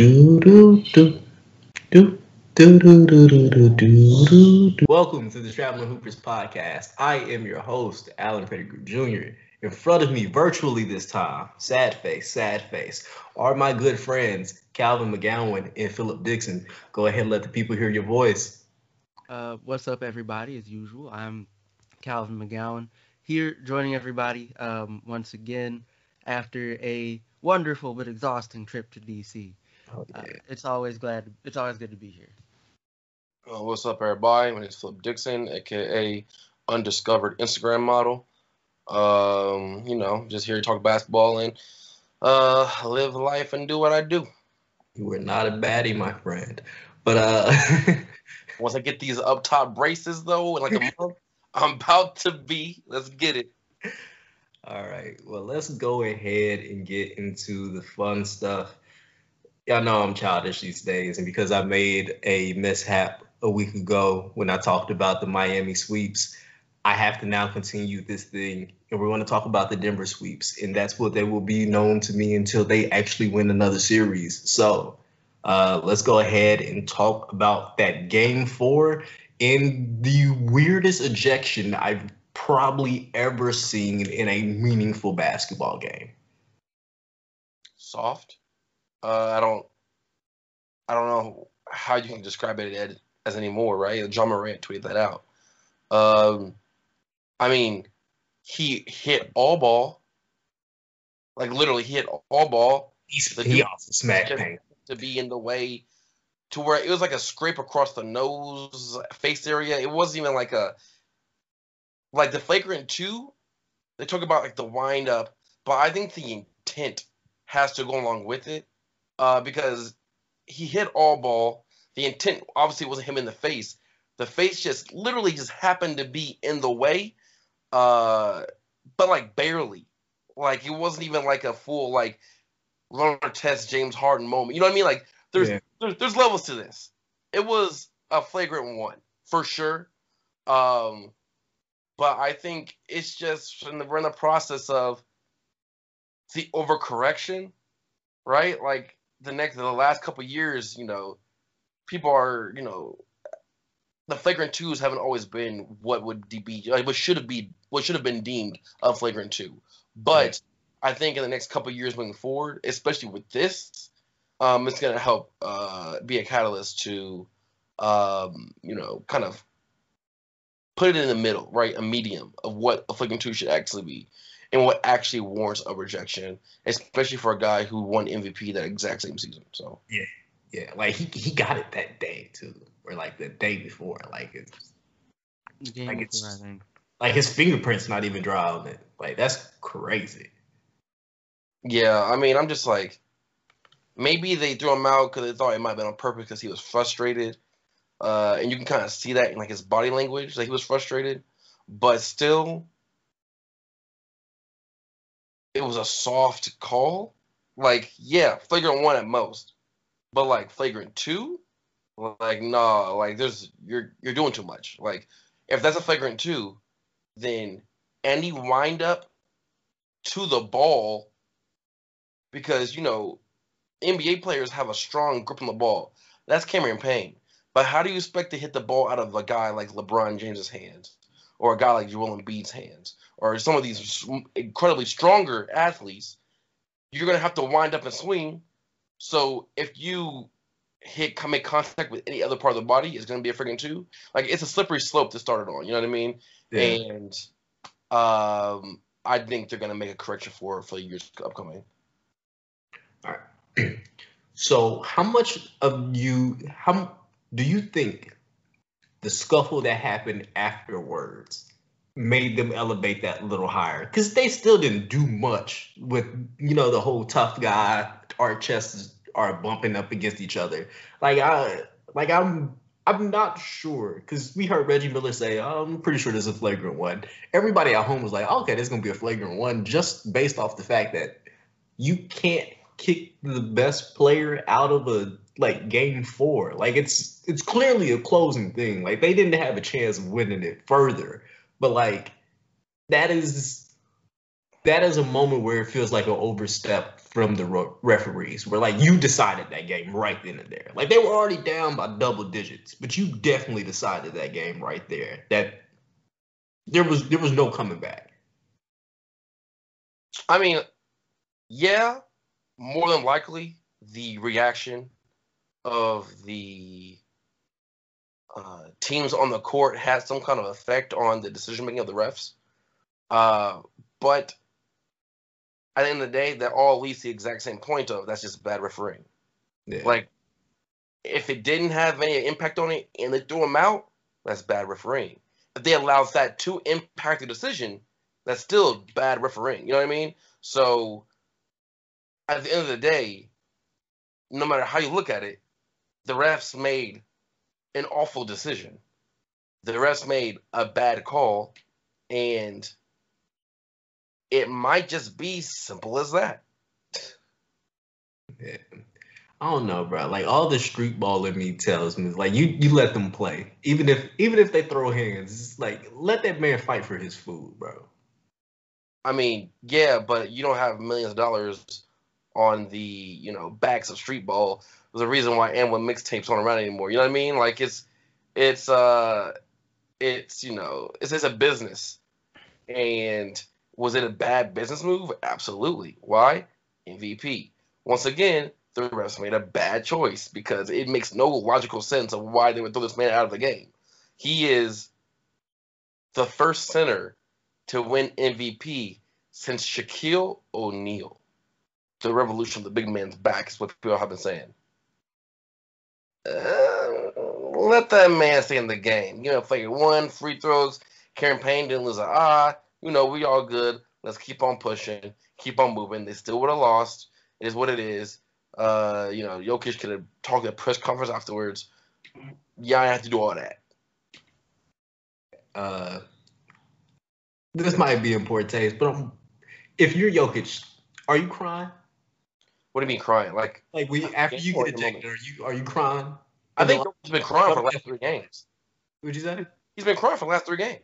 Welcome to the Traveling Hoopers podcast. I am your host, Allen Pettigrew Jr. In front of me, virtually this time, sad face, sad face, are my good friends Calvin McGowan and Philip Dixon. Go ahead and let the people hear your voice. Uh, what's up, everybody? As usual, I'm Calvin McGowan here, joining everybody um, once again after a wonderful but exhausting trip to DC. Oh, Uh, it's always glad. It's always good to be here. Uh, what's up, everybody? My name is Flip Dixon, aka Undiscovered Instagram Model. Um, you know, just here to talk basketball and uh, live life and do what I do. You were not a baddie, my friend. But uh Once I get these up top braces, though, in like a month, I'm about to be. Let's get it. All right. Well, let's go ahead and get into the fun stuff. Y'all know I'm childish these days, and because I made a mishap a week ago when I talked about the Miami sweeps, I have to now continue this thing, and we're going to talk about the Denver sweeps, and that's what they will be known to me until they actually win another series. So, uh, let's go ahead and talk about that game four in the weirdest ejection I've probably ever seen in a meaningful basketball game. Soft. Uh, I don't. I don't know how you can describe it as, anymore, right? Ja Morant tweeted that out. Um, I mean, he hit all ball. Like literally, he hit all ball. He's, The he also smacked to be in the way to where it was like a scrape across the nose face area it wasn't even like a like the flagrant two they talk about like the wind up but i think the intent has to go along with it uh because he hit all ball the intent obviously wasn't him in the face the face just literally just happened to be in the way uh but like barely like it wasn't even like a full like Ron Artest James Harden moment. You know what I mean? Like there's Yeah. there's, there's levels to this. It was a flagrant one for sure. Um, but I think it's just in the, we're in the process of the overcorrection, right? Like the next the last couple years, you know, people are you know the flagrant twos haven't always been what would be like what should have be what should have been deemed a flagrant two, but. I think in the next couple years moving forward, especially with this, um, it's gonna help uh, be a catalyst to, um, you know, kind of put it in the middle, right, a medium of what a flicking two should actually be, and what actually warrants a rejection, especially for a guy who won MVP that exact same season. So Yeah, yeah, like he, he got it that day too, or like the day before. Like it's game Like it's- I like his fingerprints not even dry on it. Like that's crazy. yeah, I mean, I'm just like, maybe they threw him out because they thought it might have been on purpose because he was frustrated. Uh, and you can kind of see that in like his body language that he was frustrated, but still, it was a soft call. Like, yeah, flagrant one at most, but like flagrant two, like nah, like there's you're you're doing too much. Like, if that's a flagrant two, then any wind up to the ball, because you know NBA players have a strong grip on the ball. That's Cameron Payne. But how do you expect to hit the ball out of a guy like LeBron James's hands, or a guy like Joel Embiid's hands, or some of these incredibly stronger athletes? You're gonna have to wind up and swing. So if you hit come in contact with any other part of the body, it's gonna be a freaking two. Like it's a slippery slope to start it on. You know what I mean? And um, I think they're gonna make a correction for for the years upcoming. All right. So how much of you how do you think the scuffle that happened afterwards made them elevate that little higher? Because they still didn't do much with you know the whole tough guy, our chests are bumping up against each other. Like I like I'm I'm not sure because we heard Reggie Miller say, I'm pretty sure there's a flagrant one. Everybody at home was like, okay, there's gonna be a flagrant one just based off the fact that you can't kick the best player out of a like game four. Like it's it's clearly a closing thing. Like they didn't have a chance of winning it further. But like that is that is a moment where it feels like an overstep from the ro- referees, where like you decided that game right then and there. Like they were already down by double digits, but you definitely decided that game right there. That there was there was no coming back. I mean, yeah, more than likely the reaction of the uh, teams on the court had some kind of effect on the decision making of the refs. Uh, but at the end of the day, that all leads to the exact same point of that's just bad refereeing. Yeah. Like, if it didn't have any impact on it and they threw him out, that's bad refereeing. If they allowed that to impact the decision, that's still bad refereeing. You know what I mean? So, at the end of the day, no matter how you look at it, the refs made an awful decision. The refs made a bad call, and it might just be simple as that. Yeah. I don't know, bro. Like all the street ball in me tells me, like you you let them play, even if even if they throw hands, like let that man fight for his food, bro. I mean, yeah, but you don't have millions of dollars on the you know backs of street ball. There's a reason why and when mixtapes aren't around anymore. You know what I mean? Like it's it's uh it's you know it's it's a business. And was it a bad business move? Absolutely. Why? MVP. Once again, the refs made a bad choice because it makes no logical sense of why they would throw this man out of the game. He is the first center to win MVP since Shaquille O'Neal. The revolution of the big man's back is what people have been saying. Uh, let that man stay in the game. You know, play one free throws. Cameron Payne didn't lose an eye. You know, we all good. Let's keep on pushing, keep on moving. They still would have lost. It is what it is. Uh, you know, Jokic could have talked at press conference afterwards. Yeah, I have to do all that. Uh, this might be in poor taste, but if you're Jokic, are you crying? What do you mean crying? Like, Like we after you get ejected, are you are you crying? I think he's been crying for the last three games. Would you say? He's been crying for the last three games.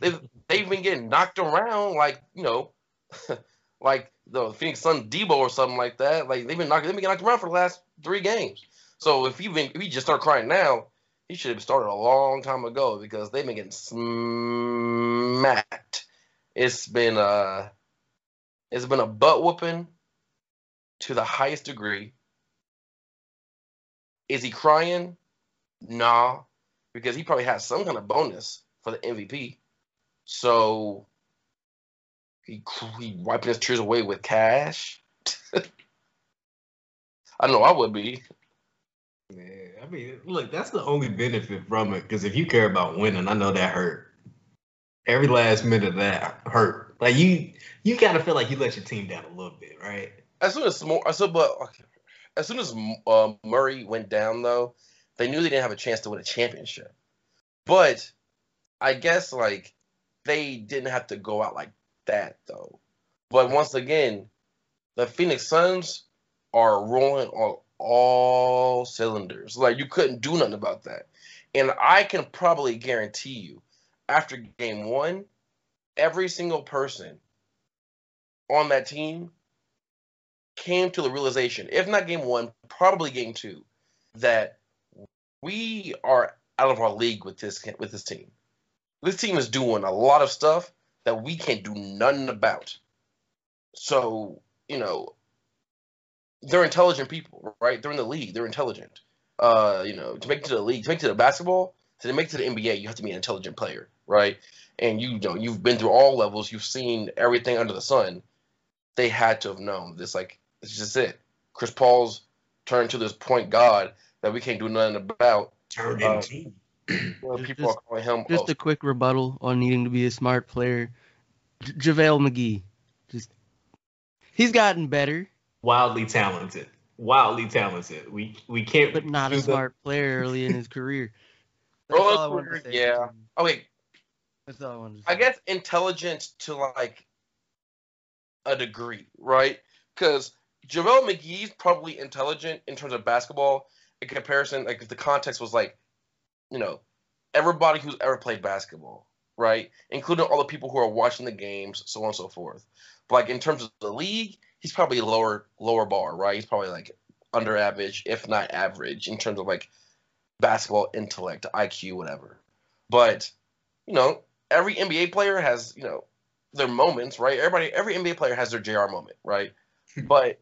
They've they've been getting knocked around like you know, like the Phoenix Sun Debo or something like that. Like they've been knocked they've been getting knocked around for the last three games. So if he been if he just start crying now, he should have started a long time ago because they've been getting smacked. It's been uh it's been a butt whooping to the highest degree. Is he crying? Nah, because he probably has some kind of bonus for the MVP. So he he wiping his tears away with cash. I know I would be. Man, I mean, look, that's the only benefit from it. Because if you care about winning, I know that hurt. Every last minute of that hurt. Like you, you gotta feel like you let your team down a little bit, right? As soon as more, so but as soon as uh, Murray went down, though, they knew they didn't have a chance to win a championship. But I guess like they didn't have to go out like that though. But once again, the Phoenix Suns are rolling on all cylinders. Like you couldn't do nothing about that. And I can probably guarantee you, after game one, every single person on that team came to the realization, if not game one, probably game two, that we are out of our league with this with this team. This team is doing a lot of stuff that we can't do nothing about. So, you know, they're intelligent people, right? They're in the league. They're intelligent. Uh, you know, to make it to the league, to make it to the basketball, to make it to the NBA, you have to be an intelligent player, right? And you, you know, you've been through all levels. You've seen everything under the sun. They had to have known this. Like, it's just it. Chris Paul's turned to this point god that we can't do nothing about. Turned Uh, into Well, Just- people are calling him. Just oh, a quick rebuttal on needing to be a smart player. J- JaVale McGee, just he's gotten better, wildly talented, wildly talented. We we can't. but not a do the- smart player early in his career. Early all I wanted to say. yeah. oh wait, That's all I wanted to I guess intelligent to like a degree, right? Because JaVale McGee's probably intelligent in terms of basketball in comparison. Like if the context was like, you know, everybody who's ever played basketball, right? Including all the people who are watching the games, so on and so forth. But like in terms of the league, he's probably lower lower bar, right? He's probably like under average, if not average, in terms of like basketball intellect, IQ, whatever. But you know, every NBA player has you know their moments, right? Everybody, every NBA player has their JR moment, right? but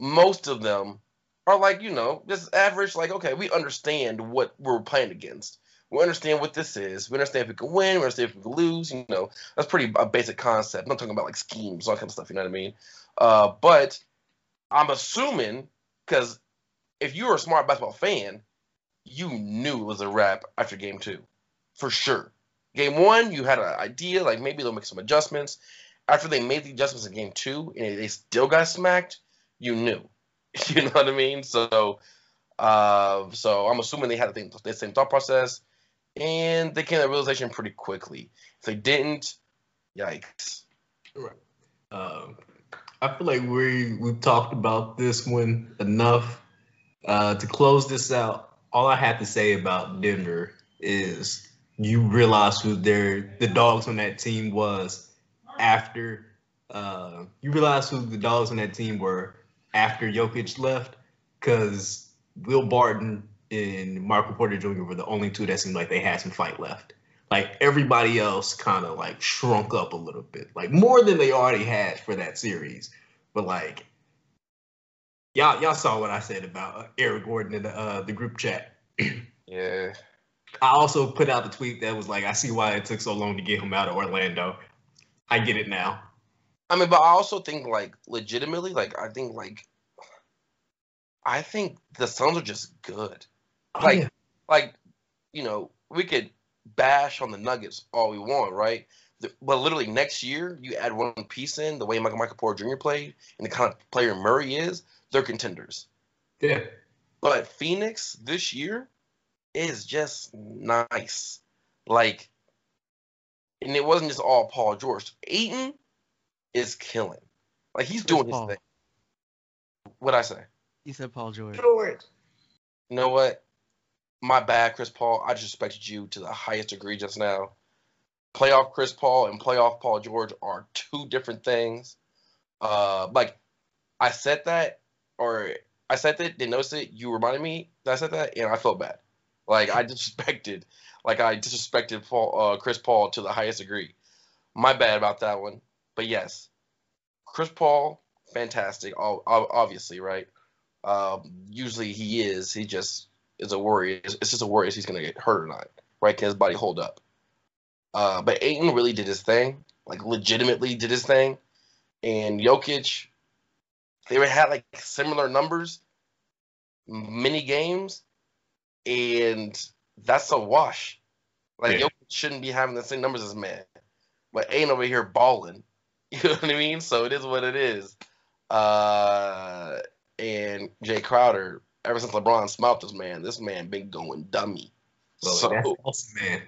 most of them are like you know just average. Like okay, we understand what we're playing against. We understand what this is. We understand if we can win. We understand if we can lose. You know, that's pretty a basic concept. I'm not talking about like schemes, all kind of stuff. You know what I mean? Uh, but I'm assuming because if you were a smart basketball fan, you knew it was a wrap after game two, for sure. Game one, you had an idea, like maybe they'll make some adjustments. After they made the adjustments in game two and they still got smacked, you knew. You know what I mean? So, uh, so I'm assuming they had the, same thought process, and they came to realization pretty quickly. If they didn't, yikes. Right. Uh, I feel like we we've talked about this one enough. Uh, to close this out, all I have to say about Denver is you realize who their the dogs on that team was after uh, you realize who the dogs on that team were after Jokic left, because Will Barton and Michael Porter Jr. were the only two that seemed like they had some fight left. Like everybody else kind of like shrunk up a little bit, like more than they already had for that series. But like y'all y'all saw what I said about uh, Eric Gordon in the uh, the group chat. yeah. I also put out the tweet that was like, I see why it took so long to get him out of Orlando. I get it now. I mean, but I also think like legitimately, like I think like I think the Suns are just good. Oh, like yeah. like you know, we could bash on the Nuggets all we want, right? But literally next year, you add one piece in the way Michael Michael Porter Jr. played and the kind of player Murray is, they're contenders. yeah. But Phoenix this year is just nice. Like, and it wasn't just all Paul George. Ayton is killing. Like he's Chris doing his thing. What I say? You said Paul George. George. You know what? My bad, Chris Paul. I disrespected you to the highest degree just now. Playoff Chris Paul and playoff Paul George are two different things. Uh, like I said that, or I said that, didn't notice it. You reminded me that I said that, and I felt bad. Like I disrespected, like I disrespected Paul, uh, Chris Paul to the highest degree. My bad about that one. But yes, Chris Paul, fantastic. ob- ob- Obviously, right? Um, usually he is. He just is a worry. It's, it's just a worry if he's gonna get hurt or not, right? Can his body hold up? Uh, but Ayton really did his thing, like legitimately did his thing, and Jokic, they had like similar numbers, many games, and that's a wash. Like Yeah. Jokic shouldn't be having the same numbers as man, but ain't over here balling. You know what I mean? So it is what it is. Uh, and Jay Crowder, ever since LeBron smelt this man, this man been going dummy. Well, so awesome, man.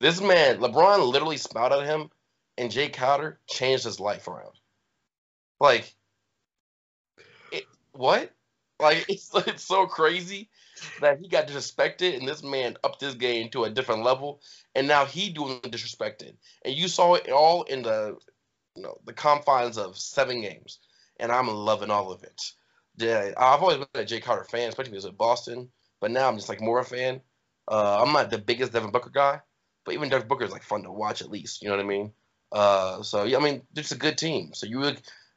this man, LeBron literally smiled at him, and Jay Crowder changed his life around. Like, it, what? Like, it's, it's so crazy that he got disrespected, and this man upped his game to a different level, and now he doing disrespected. And you saw it all in the, you know, the confines of seven games, and I'm loving all of it. Yeah, I've always been a Jay Crowder fan, especially he was Boston, but now I'm just like more a fan. Uh, I'm not the biggest Devin Booker guy, but even Devin Booker is like fun to watch at least. You know what I mean? Uh, so yeah, I mean, it's a good team. So you,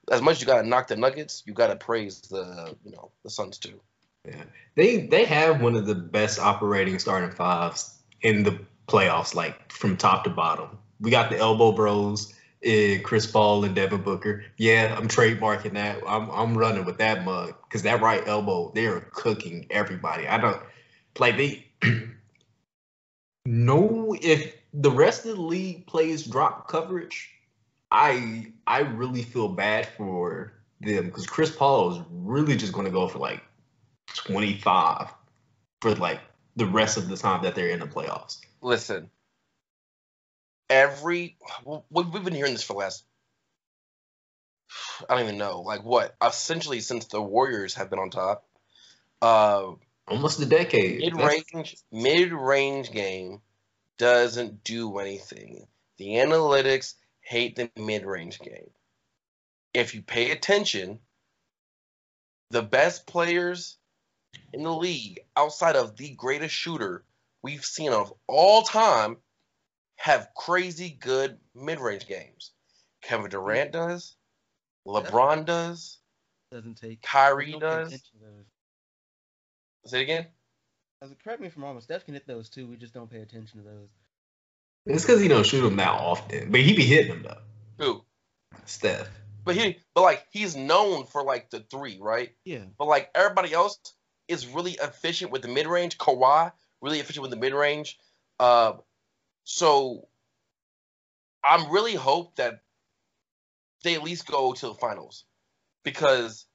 as much as you gotta knock the Nuggets, you gotta praise the, you know, the Suns too. Yeah. They they have one of the best operating starting fives in the playoffs, like from top to bottom. We got the elbow bros, eh, Chris Paul and Devin Booker. Yeah, I'm trademarking that. I'm I'm running with that mug because that right elbow, they're cooking everybody. I don't like they. no, if the rest of the league plays drop coverage, I I really feel bad for them because Chris Paul is really just going to go for like 25 for like the rest of the time that they're in the playoffs. Listen, every we- we've been hearing this for the last. I don't even know, like what? Essentially, since the Warriors have been on top, uh, Almost a decade. mid range, mid range game doesn't do anything. The analytics hate the mid range game. If you pay attention, the best players in the league outside of the greatest shooter we've seen of all time have crazy good mid range games. Kevin Durant does, LeBron does, Doesn't take. Kyrie we don't pay does. attention to those. Say it again. As a, correct me if I'm wrong, Steph can hit those too. We just don't pay attention to those. It's because he don't shoot them that often, but he be hitting them though. Who? Steph. But he, but like he's known for like the three, right? Yeah. But like everybody else is really efficient with the mid range. Kawhi really efficient with the mid range. Uh, so I'm really hope that they at least go to the finals because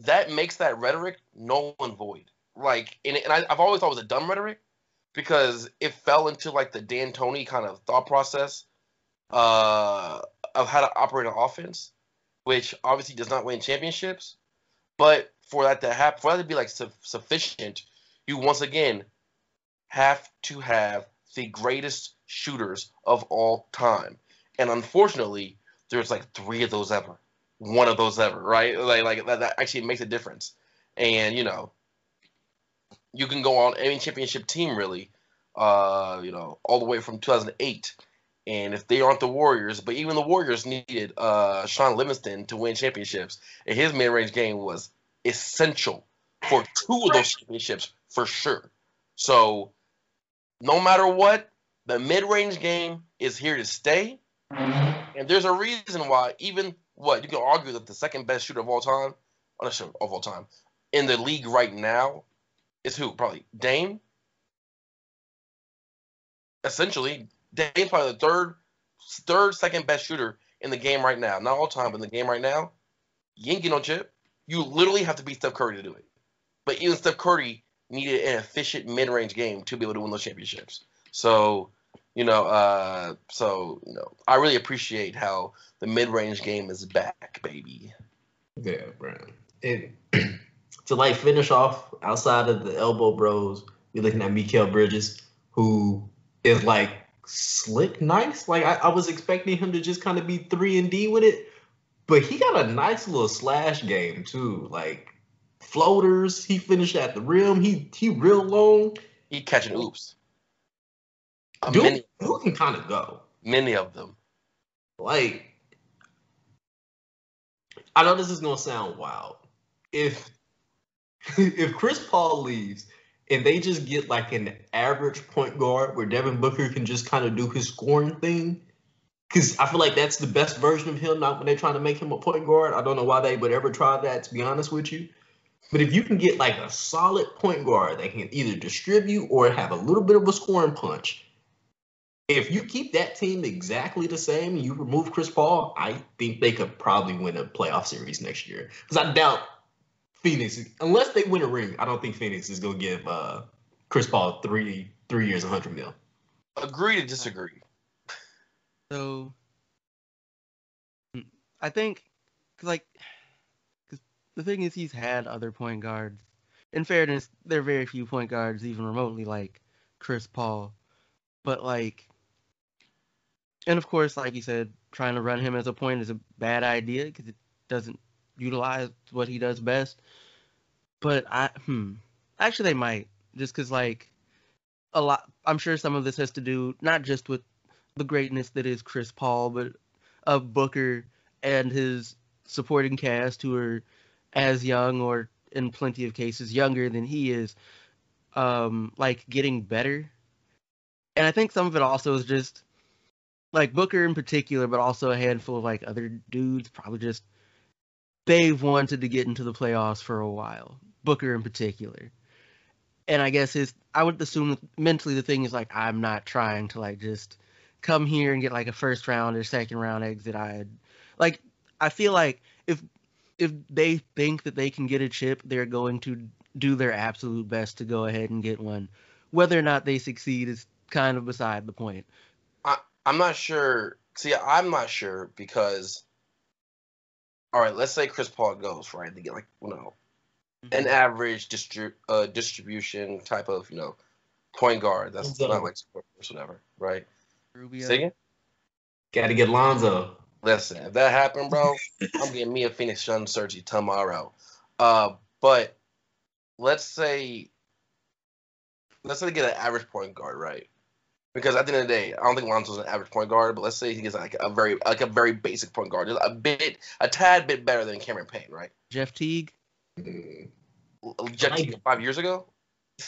that makes that rhetoric null and void. Like, and, and I, I've always thought it was a dumb rhetoric because it fell into like the D'Antoni kind of thought process uh, of how to operate an offense, which obviously does not win championships. But for that to happen, for that to be like su- sufficient, you once again have to have the greatest shooters of all time. And unfortunately, there's like three of those ever, one of those ever, right? Like, like that, that actually makes a difference. And you know, you can go on any championship team really, uh, you know, all the way from 2008. And if they aren't the Warriors, but even the Warriors needed uh, Shaun Livingston to win championships, and his mid-range game was essential for two of those championships for sure. So, no matter what, the mid-range game is here to stay, and there's a reason why. Even what you can argue that the second best shooter of all time, oh, not sure of all time, in the league right now, is who? Probably Dame. Essentially, Dame's probably the third, third, second best shooter in the game right now. Not all time, but in the game right now. You ain't get no chip. You literally have to beat Steph Curry to do it. But even Steph Curry needed an efficient mid-range game to be able to win those championships. So, you know, uh, so you know, I really appreciate how the mid-range game is back, baby. Yeah, bro. And to like finish off outside of the elbow bros, we're looking at Mikal Bridges, who is like slick nice. Like I, I was expecting him to just kind of be three and D with it, but he got a nice little slash game too. Like floaters, he finished at the rim. He he real long. He catching oops. Uh, Dude, many, who can kind of go. many of them. Like, I know this is gonna sound wild. If if Chris Paul leaves and they just get like an average point guard where Devin Booker can just kind of do his scoring thing, because I feel like that's the best version of him. Not when they're trying to make him a point guard. I don't know why they would ever try that. To be honest with you. But if you can get like a solid point guard that can either distribute or have a little bit of a scoring punch, if you keep that team exactly the same you remove Chris Paul, I think they could probably win a playoff series next year. Because I doubt Phoenix, unless they win a ring, I don't think Phoenix is gonna give uh, Chris Paul three three years, hundred mil. Agree to disagree. So I think, like, cause the thing is, he's had other point guards. In fairness, there are very few point guards even remotely like Chris Paul, but like, and of course, like you said, trying to run him as a point is a bad idea because it doesn't utilize what he does best. But I, hmm, actually, they might just because like a lot. I'm sure some of this has to do not just with the greatness that is Chris Paul, but of Booker and his supporting cast who are as young or in plenty of cases younger than he is, um, like getting better. And I think some of it also is just like Booker in particular, but also a handful of like other dudes probably just they've wanted to get into the playoffs for a while. Booker in particular. And I guess his I would assume mentally the thing is like I'm not trying to like just come here and get like a first round or second round exit. I like I feel like if if they think that they can get a chip, they're going to do their absolute best to go ahead and get one. Whether or not they succeed is kind of beside the point. I'm not sure. See, I'm not sure because, all right, let's say Chris Paul goes right. They get like you know an average distri- uh, distribution type of you know point guard. That's Lonzo. not like or whatever, right? Rubio. Say again? Got to get Lonzo. Listen, if that happened, bro, I'm getting me a Phoenix Sun Sergi tomorrow. Uh, but let's say, let's say they get an average point guard, right? Because at the end of the day, I don't think Lonzo's an average point guard, but let's say he gets like a very like a very basic point guard, just a bit, a tad bit better than Cameron Payne, right? Jeff Teague. Mm, Jeff Teague five years ago.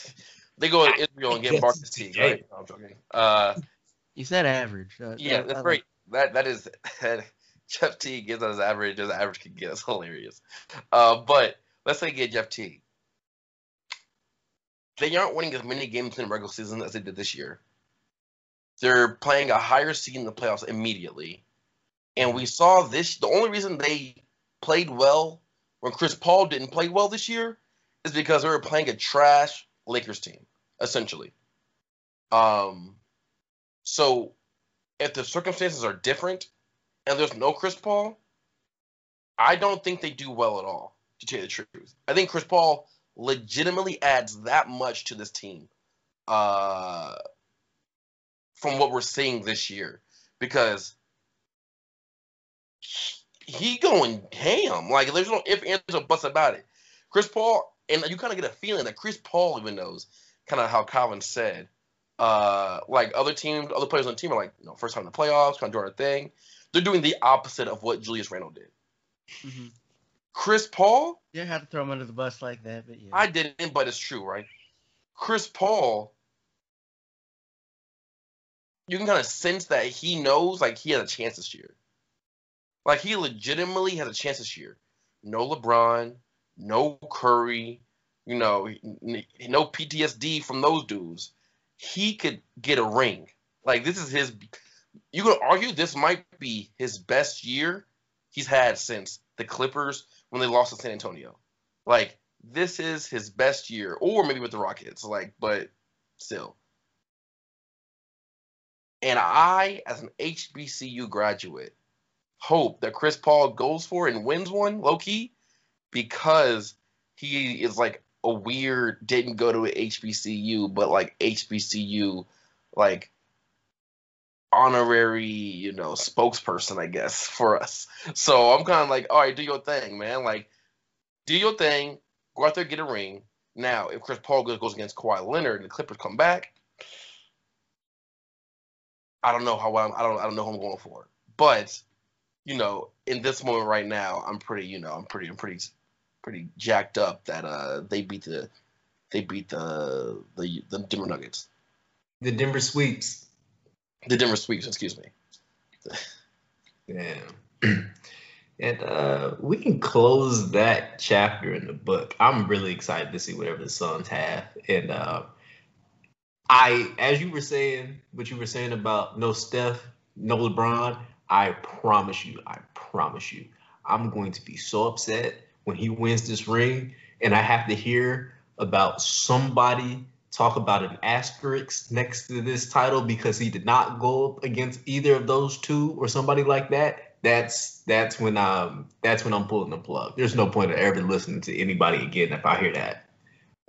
They go to Israel and get Yes, Marquis Teague, right? No, I'm joking. Uh, You said average. Uh, yeah, that's great. like- that that is Jeff T gets as average as average can get. It's hilarious. Uh, but let's say get Jeff T. They aren't winning as many games in the regular season as they did this year. They're playing a higher seed in the playoffs immediately. And we saw this the only reason they played well when Chris Paul didn't play well this year is because they were playing a trash Lakers team, essentially. Um so if the circumstances are different and there's no Chris Paul, I don't think they do well at all, to tell you the truth. I think Chris Paul legitimately adds that much to this team uh, from what we're seeing this year because he going ham. Like, there's no if, ands, or buts about it. Chris Paul, and you kind of get a feeling that Chris Paul even knows kind of how Calvin said uh, like other teams, other players on the team are like, you know, first time in the playoffs, kind of doing their thing. They're doing the opposite of what Julius Randle did. Mhm. Chris Paul, You didn't have to throw him under the bus like that, but yeah. I didn't, but it's true, right? Chris Paul, you can kind of sense that he knows, like, he has a chance this year. Like, he legitimately has a chance this year. No LeBron, no Curry, you know, no PTSD from those dudes. He could get a ring. Like, this is his. You could argue this might be his best year he's had since the Clippers when they lost to San Antonio. Like, this is his best year, or maybe with the Rockets. Like, but still. And I, as an HBCU graduate, hope that Chris Paul goes for and wins one, low key, because he is like a weird, didn't go to HBCU, but like HBCU, like honorary, you know, spokesperson, I guess, for us. So I'm kind of like, all right, do your thing, man. Like, do your thing, go out there, get a ring. Now, if Chris Paul goes goes against Kawhi Leonard and the Clippers come back, I don't know how I'm, I don't I don't know who I'm going for. But you know, in this moment right now, I'm pretty, you know, I'm pretty, I'm pretty, pretty jacked up that uh they beat the they beat the the the Denver Nuggets, The Denver Sweeps. the Denver Sweeps, excuse me. Yeah. And uh, we can close that chapter in the book. I'm really excited to see whatever the Suns have. And uh, I, as you were saying, what you were saying about no Steph, no LeBron, I promise you, I promise you, I'm going to be so upset when he wins this ring and I have to hear about somebody talk about an asterisk next to this title because he did not go up against either of those two or somebody like that. That's that's when um that's when I'm pulling the plug. There's no point of ever listening to anybody again if I hear that.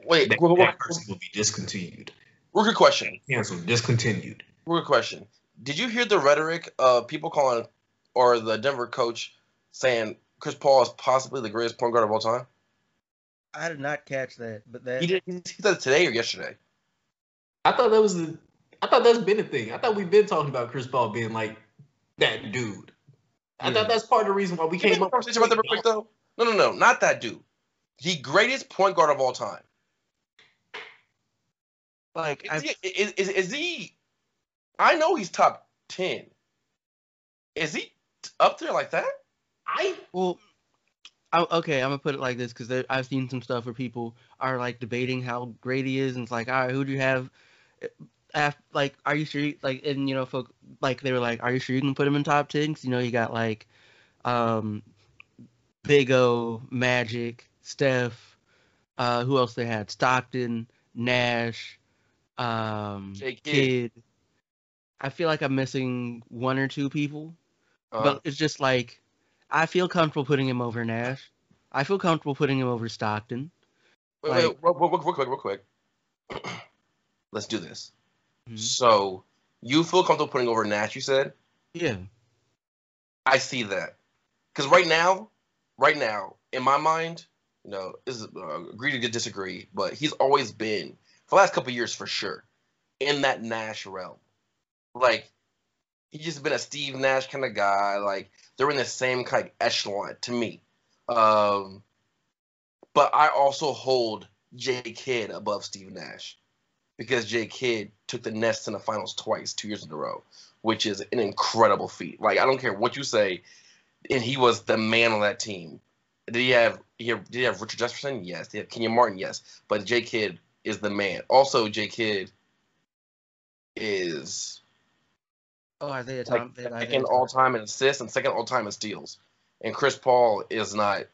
Wait, That, real- that person will be discontinued, real good question. canceled, discontinued. Real good question. Did you hear the rhetoric of people calling or the Denver coach saying Chris Paul is possibly the greatest point guard of all time? I did not catch that, but that He did. He said it today or yesterday. I thought that was the I thought that's been a thing. I thought we've been talking about Chris Paul being like that dude. I Yeah. thought hmm. that's part of the reason why we Can came up conversation about that real quick though? No, no, no, not that dude. The greatest point guard of all time. like Is he, is, is, is he? I know he's top ten. Is he up there like that? I well, I, okay, I'm gonna put it like this because I've seen some stuff where people are like debating how great he is, and it's like, all right, who do you have? Af, like, are you sure? You, like, and you know, folk like they were like, are you sure you can put him in top ten? 'Cause, you know, you got like, um, Big O, Magic, Steph, uh, who else they had? Stockton, Nash, um, J. Kidd. Kid. I feel like I'm missing one or two people. Uh, But it's just like I feel comfortable putting him over Nash. I feel comfortable putting him over Stockton. wait, like- wait, real, real, real quick, real quick. let's do this. Mhm. So you feel comfortable putting over Nash? You said. Yeah. I see that because right now, right now, in my mind, you know, is uh, agree to disagree, but he's always been for the last couple of years for sure in that Nash realm. Like he's just been a Steve Nash kind of guy. Like they're in the same kind of echelon to me. Um, but I also hold J Kidd above Steve Nash because J Kidd took the Nets in the finals twice, two years in a row, which is an incredible feat. Like I don't care what you say, and he was the man on that team. Did he have? He have did he have Richard Jefferson? Yes. Did he have Kenyon Martin? Yes. But J Kidd is the man. Also, J Kidd is Oh, Isaiah like Thomas. they had Isaiah second all time in assists and second all time in steals. And Chris Paul is not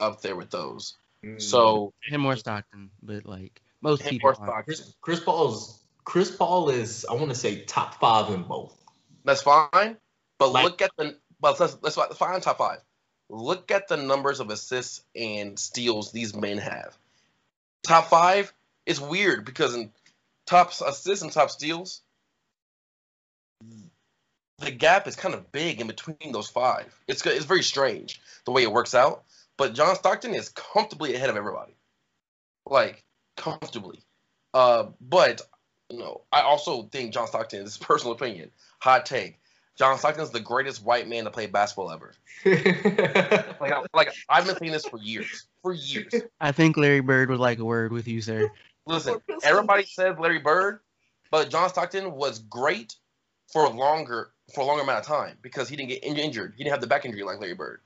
up there with those. Mm. So Him or Stockton, but like most people. aren't. Chris, Chris Paul's Chris Paul is I want to say top five in both. That's fine. But Like- look at the but let's let's let's find top five. Look at the numbers of assists and steals these men have. Top five is weird because in top assists and top steals, the gap is kind of big in between those five. It's it's very strange the way it works out. But John Stockton is comfortably ahead of everybody, like comfortably. Uh, but you know, I also think John Stockton. This is personal opinion, hot take. John Stockton is the greatest white man to play basketball ever. Like, I, like I've been saying this for years, for years. I think Larry Bird would like a word with you, sir. Listen, everybody says Larry Bird, but John Stockton was great for longer for a longer amount of time because he didn't get in- injured. He didn't have the back injury like Larry Bird.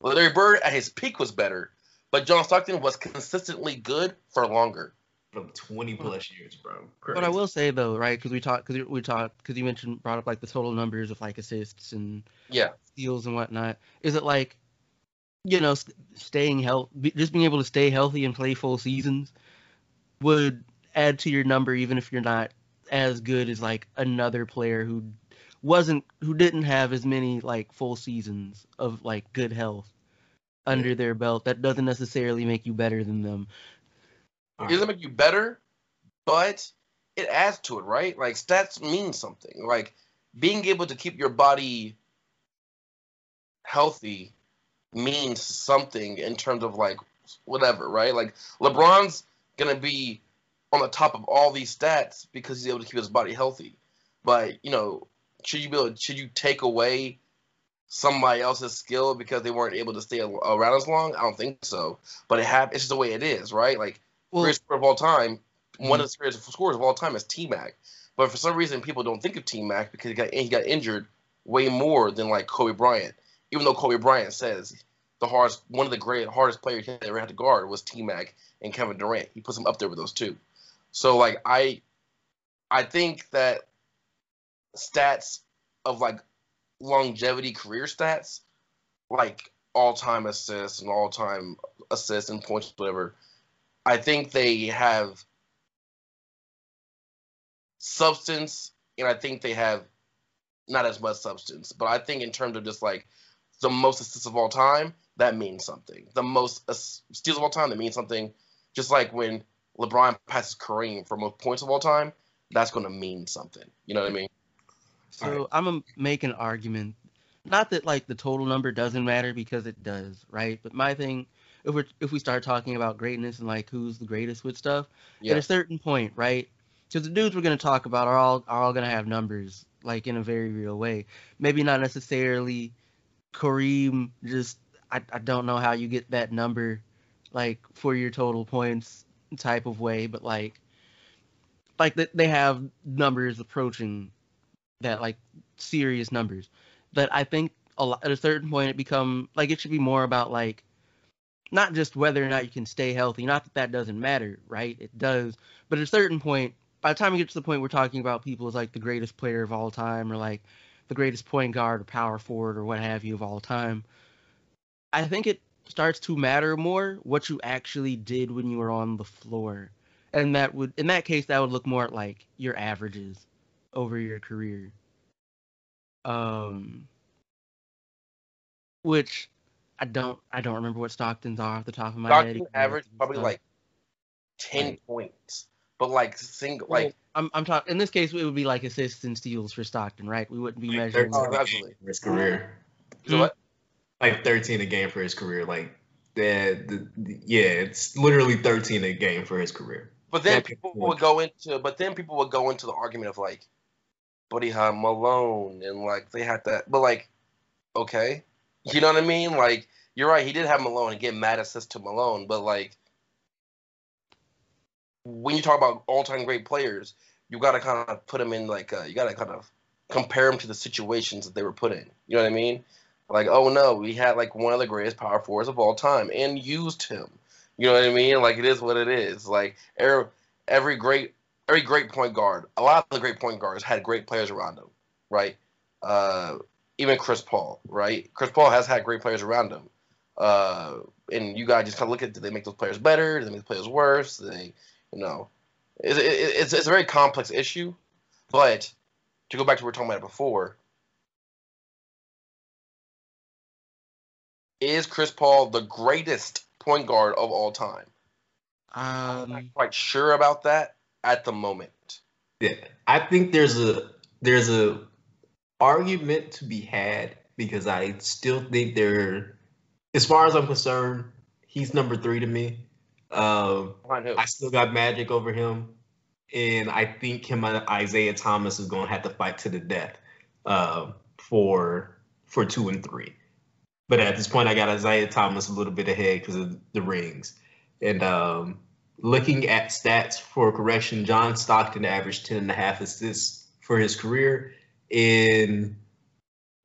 Well, Larry Bird at his peak was better, but John Stockton was consistently good for longer. From 20 plus years, bro. But I will say though, right? Because we talked, because we talked, because you mentioned brought up like the total numbers of like assists and Yeah. steals and whatnot. Is it like, you know, st- staying healthy, just being able to stay healthy and play full seasons would add to your number, even if you're not as good as like another player who wasn't, who didn't have as many like full seasons of like good health under their belt. That doesn't necessarily make you better than them. It doesn't make you better, but it adds to it, right? Like stats mean something. Like being able to keep your body healthy means something in terms of like whatever, right? Like LeBron's gonna be on the top of all these stats because he's able to keep his body healthy. But you know, should you be able, should you take away somebody else's skill because they weren't able to stay around as long? I don't think so. But it hap- it's just the way it is, right? Like Well, greatest scorer of all time, one Mhm. of the greatest scorers of all time is T Mac. But for some reason, people don't think of T Mac because he got he got injured way more than like Kobe Bryant. Even though Kobe Bryant says the hardest, one of the great hardest players he ever had to guard was T Mac and Kevin Durant. He puts him up there with those two. So like I, I think that stats of like longevity career stats, like all time assists and all time assists and points, whatever. I think they have substance, and I think they have not as much substance. But I think in terms of just like the most assists of all time, that means something. The most steals of all time, that means something. Just like when LeBron passes Kareem for most points of all time, that's going to mean something. You know what I mean? So Alright. I'm gonna make an argument. Not that like the total number doesn't matter because it does, right? But my thing, if we if we start talking about greatness and like who's the greatest with stuff, Yeah. at a certain point, right? Because the dudes we're gonna talk about are all are all gonna have numbers like in a very real way. Maybe not necessarily Kareem. Just I I don't know how you get that number like for your total points type of way, but like like th- they have numbers approaching that like serious numbers But I think a lot, at a certain point it become like it should be more about like not just whether or not you can stay healthy. Not that that doesn't matter, right? It does, but at a certain point, by the time we get to the point we're talking about people as like the greatest player of all time or like the greatest point guard or power forward or what have you of all time, I think it starts to matter more what you actually did when you were on the floor. And that would in that case that would look more at like your averages over your career. Um which I don't I don't remember what Stockton's are off the top of my head. Stockton averaged probably stuff. like ten Right. points but like single like I'm I'm talking in this case it would be like assists and steals for Stockton, right? We wouldn't be Like measuring. 13 Oh, absolutely. for his career. so what? Like 13 a game for his career. Like that. The, the- yeah, it's literally 13 a game for his career. But then That people would go into but then people would go into the argument of like, he had Malone and like they had that but like, okay. You know what I mean? Like you're right, he did have Malone and get mad assist to Malone, but like when you talk about all time great players, you gotta kind of put them in like uh, you gotta kind of compare them to the situations that they were put in. You know what I mean? Like, oh no, we had like one of the greatest power forwards of all time and used him. You know what I mean? Like it is what it is. Like every great every great point guard, a lot of the great point guards had great players around them, right? Uh, even Chris Paul, right? Chris Paul has had great players around him. Uh, and you gotta just kind of look at do they make those players better? Do they make the players worse? Do they, you know, it's, it's it's a very complex issue. But to go back to what we were talking about before, is Chris Paul the greatest point guard of all time? I'm not Um, quite sure about that at the moment. Yeah, I think there's a there's a argument to be had because I still think there, as far as I'm concerned, he's number three to me. Um? I still got Magic over him, and I think him and Isiah Thomas is going to have to fight to the death uh, for for two and three. But at this point, I got Isiah Thomas a little bit ahead because of the rings. And um, looking at stats for correction, John Stockton averaged 10 and a half assists for his career. And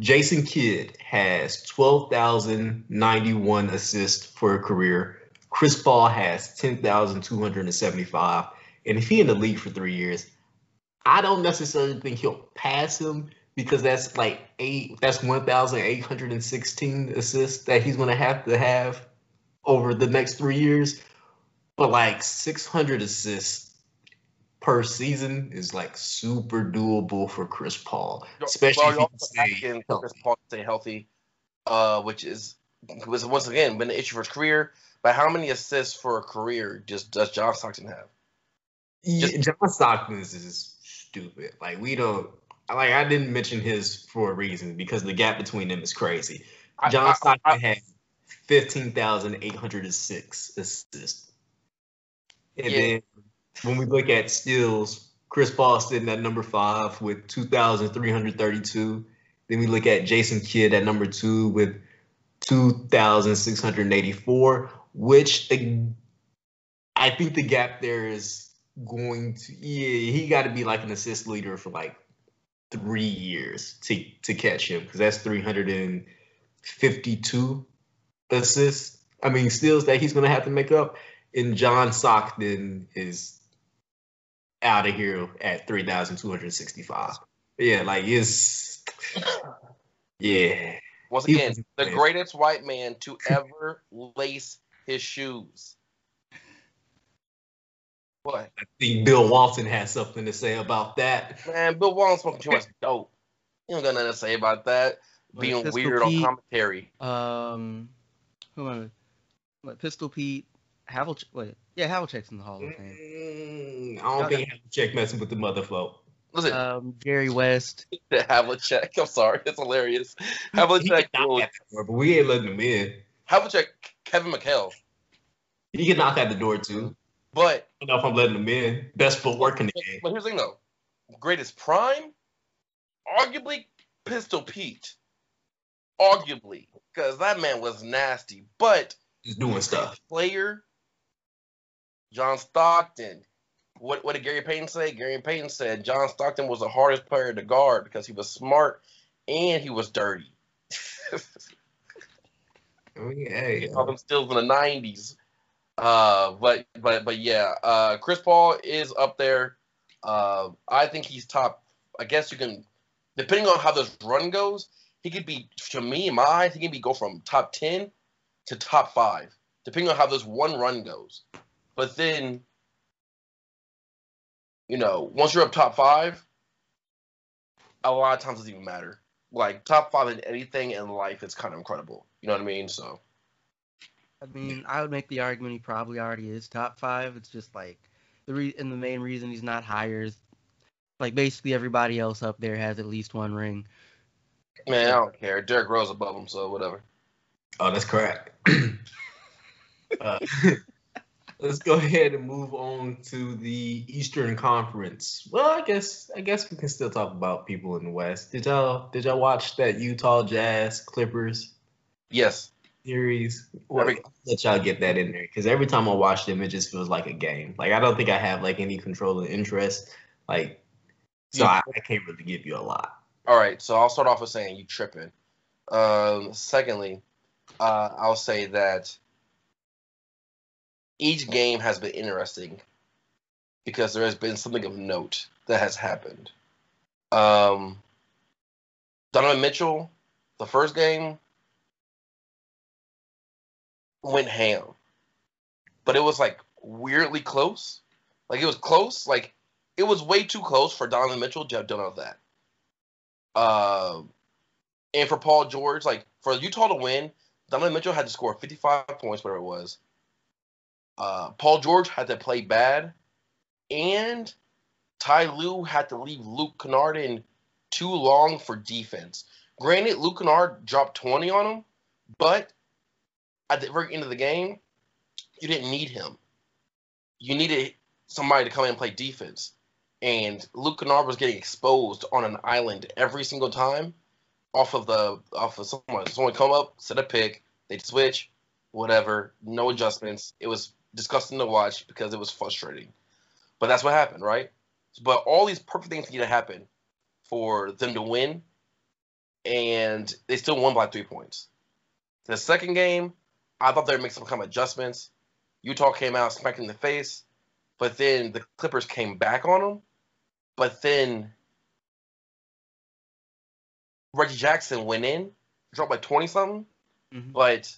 Jason Kidd has 12,091 assists for a career. Chris Paul has 10,275. And if he in the league for three years, I don't necessarily think he'll pass him because that's like eight, that's 1,816 assists that he's going to have to have over the next three years. But like 600 assists per season is like super doable for Chris Paul, especially Well, if you he can Chris healthy. Paul stay healthy, uh, which is was once again been an issue for his career. But how many assists for a career just does John Stockton have? Yeah, John Stockton is stupid. Like we don't. Like I didn't mention his for a reason because the gap between them is crazy. I- John I- Stockton I- had fifteen thousand eight hundred and six assists. And Yeah. then when we look at steals, Chris Paul sitting at number five with two thousand three hundred thirty-two. Then we look at Jason Kidd at number two with two thousand six hundred eighty-four, which I think the gap there is going to yeah he got to be like an assist leader for like three years to to catch him because that's 352 assists i mean steals that he's gonna have to make up and john stockton is out of here at 3265 yeah like it's yeah Once again, was- the greatest white man to ever lace his shoes. What? i think bill walton has something to say about that Man, Bill Walton smoking too much dope. You don't got nothing to say about that. Like Being Pistol weird on commentary. um, who am I? What, Pistol Pete, Havlicek. Wait, yeah, Havlicek's in the Hall of Fame. Mm, i don't think check messing with the mother folk Listen, Um, Jerry West. Havlicek. I'm sorry, it's hilarious. He Havlicek, can knock rules. at the door, but we ain't letting him in. Havlicek, Kevin McHale. He can knock at the door too. But I don't know if I'm letting him in. Best footwork in the game. But here's the thing though. Greatest prime? Arguably Pistol Pete. Arguably. Because that man was nasty. But he's doing stuff. player, John Stockton. What what did Gary Payton say? Gary Payton said John Stockton was the hardest player to guard because he was smart and he was dirty. I mean, hey, all them steals in the nineties. Uh, but but but yeah, uh, Chris Paul is up there. Uh, I think he's top. I guess you can, depending on how this run goes, he could be to me in my eyes, he can be go from top ten to top five, depending on how this one run goes. But then, you know, once you're up top five, a lot of times it doesn't even matter. Like top five in anything in life is kind of incredible. You know what I mean? So. I mean, I would make the argument he probably already is top five. It's just like the re- and the main reason he's not higher is like basically everybody else up there has at least one ring. Man, I don't care. Derrick Rose above him, so whatever. Oh, that's correct. uh, let's go ahead and move on to the Eastern Conference. Well, I guess I guess we can still talk about people in the West. Did y'all did y'all watch that Utah Jazz Clippers Yes. series? Well, Every- let y'all get that in there because every time I watch them, it just feels like a game. Like I don't think I have like any control of interest. Like, so I, I can't really give you a lot. All right, so I'll start off with saying you tripping. Um, secondly, uh, I'll say that each game has been interesting because there has been something of note that has happened. Um, Donovan Mitchell, the first game went ham, but it was like weirdly close. Like it was close. Like it was way too close for Donovan Mitchell to have done all that. Um, and for Paul George, like for Utah to win, Donovan Mitchell had to score 55 points, whatever it was. Uh, Paul George had to play bad, and Ty Lue had to leave Luke Kennard in too long for defense. Granted, Luke Kennard dropped 20 on him, but at the very end of the game, you didn't need him. You needed somebody to come in and play defense and Luke Kennard was getting exposed on an island every single time off of the off of someone. Someone come up, set a pick, they'd switch, whatever, no adjustments. It was disgusting to watch because it was frustrating. But that's what happened, right? But all these perfect things need to happen for them to win, and they still won by three points. The second game, I thought they would make some kind of adjustments. Utah came out smacked in the face, but then the Clippers came back on them but then Reggie Jackson went in, dropped by 20 something. Mhm. But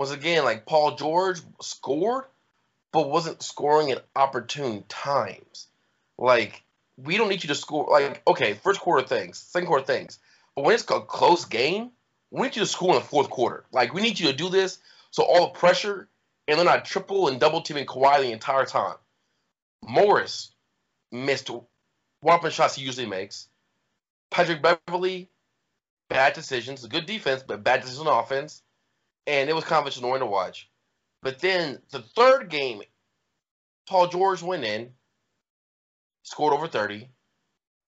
once again, like Paul George scored, but wasn't scoring at opportune times. Like, we don't need you to score. Like, okay, first quarter things, second quarter things. But when it's a close game, we need you to score in the fourth quarter. Like, we need you to do this so all the pressure and they're not triple and double teaming Kawhi the entire time. Morris missed whopping shots he usually makes. Patrick Beverley, bad decisions, good defense, but bad decisions on offense. And it was kind of annoying to watch. But then the third game, Paul George went in, scored over 30.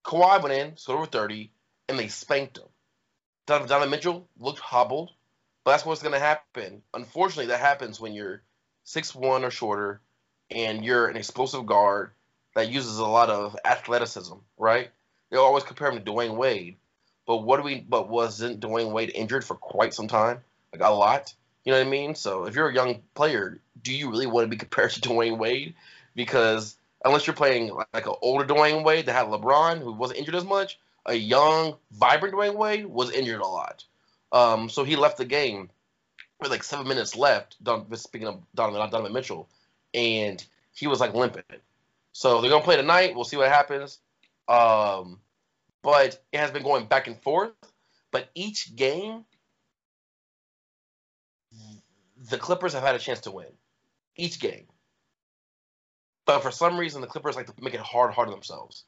Kawhi went in, scored over 30, and they spanked him. Donovan, Donovan Mitchell looked hobbled, but that's what's going to happen. Unfortunately, that happens when you're 6'1 or shorter and you're an explosive guard that uses a lot of athleticism, right? They always compare him to Dwyane Wade. But what do we but wasn't Dwyane Wade injured for quite some time? Like a lot. You know what I mean? So if you're a young player, do you really want to be compared to Dwyane Wade? Because unless you're playing like an older Dwyane Wade that had LeBron, who wasn't injured as much, a young, vibrant Dwyane Wade was injured a lot. Um, so he left the game with like seven minutes left. Don, speaking of Donovan, Donovan Mitchell, and he was like limping. So they're gonna play tonight. We'll see what happens. Um, but it has been going back and forth. But each game, the Clippers have had a chance to win. Each game. But for some reason, the Clippers like to make it hard, hard on themselves.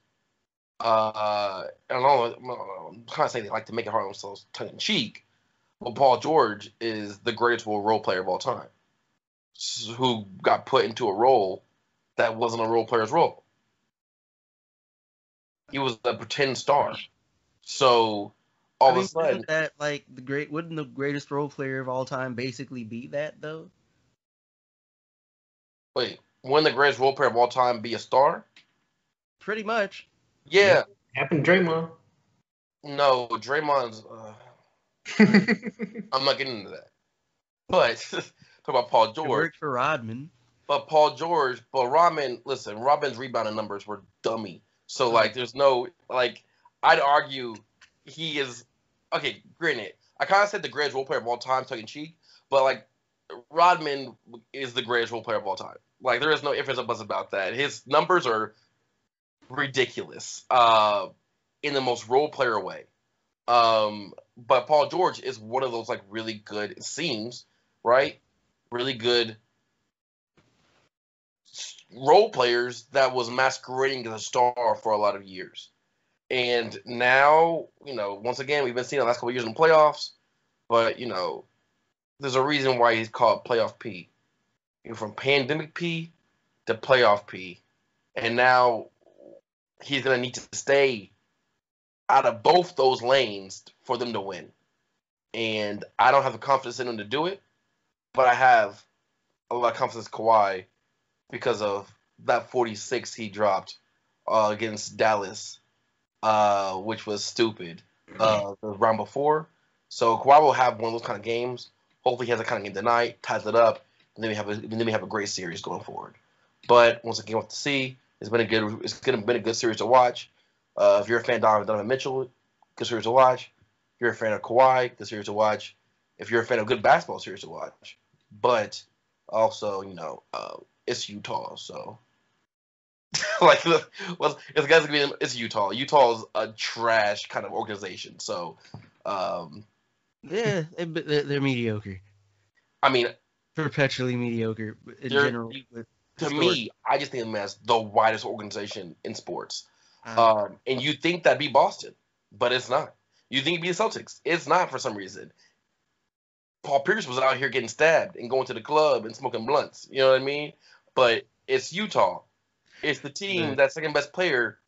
Uh, I don't know. I'm kind of saying they like to make it hard on themselves, tongue in cheek. But Paul George is the greatest role player of all time, who got put into a role that wasn't a role player's role. He was a pretend star. So all I mean, of a sudden, that like the great? Wouldn't the greatest role player of all time basically be that though? wait, wouldn't the greatest role player of all time be a star? Pretty much. Yeah. Happened to Draymond. No, Draymond's. Uh, I'm not getting into that. But talk about Paul It George. worked for Rodman. But Paul George, but Robin, listen, Robin's rebounding numbers were dummy. So like, there's no like, I'd argue he is okay. Granted, I kind of said the greatest role player of all time, tongue in cheek, but like, Rodman is the greatest role player of all time. Like, there is no ifs or buts about that. His numbers are ridiculous, uh, in the most role player way. Um, but Paul George is one of those like really good it seems, right? Really good role players that was masquerading as a star for a lot of years. And now, you know, once again, we've been seeing the last couple years in the playoffs, but you know, there's a reason why he's called playoff P. You're from pandemic P to playoff P, and now he's gonna need to stay out of both those lanes for them to win. And I don't have the confidence in him to do it, but I have a lot of confidence in Kawhi because of that 46 he dropped uh, against Dallas, uh, which was stupid uh, the round before. So Kawhi will have one of those kind of games. Hopefully, he has a kind of game tonight, ties it up, and then we have a then we have a great series going forward. But once again, what to see. It's been a good it's been a good series to watch. Uh, if you're a fan of Donovan Mitchell, good series to watch. If you're a fan of Kawhi, good series to watch. If you're a fan of good basketball, series to watch. But also, you know, uh, it's Utah, so like well, it's guys gonna be it's Utah. Utah is a trash kind of organization, so um, yeah, they're, they're mediocre. I mean, perpetually mediocre in general. To me, I just think of them as the widest organization in sports. Uh, um, and you think that'd be Boston, but it's not. You think it'd be the Celtics. It's not for some reason. Paul Pierce was out here getting stabbed and going to the club and smoking blunts. You know what I mean? But it's Utah. It's the team yeah. that second best player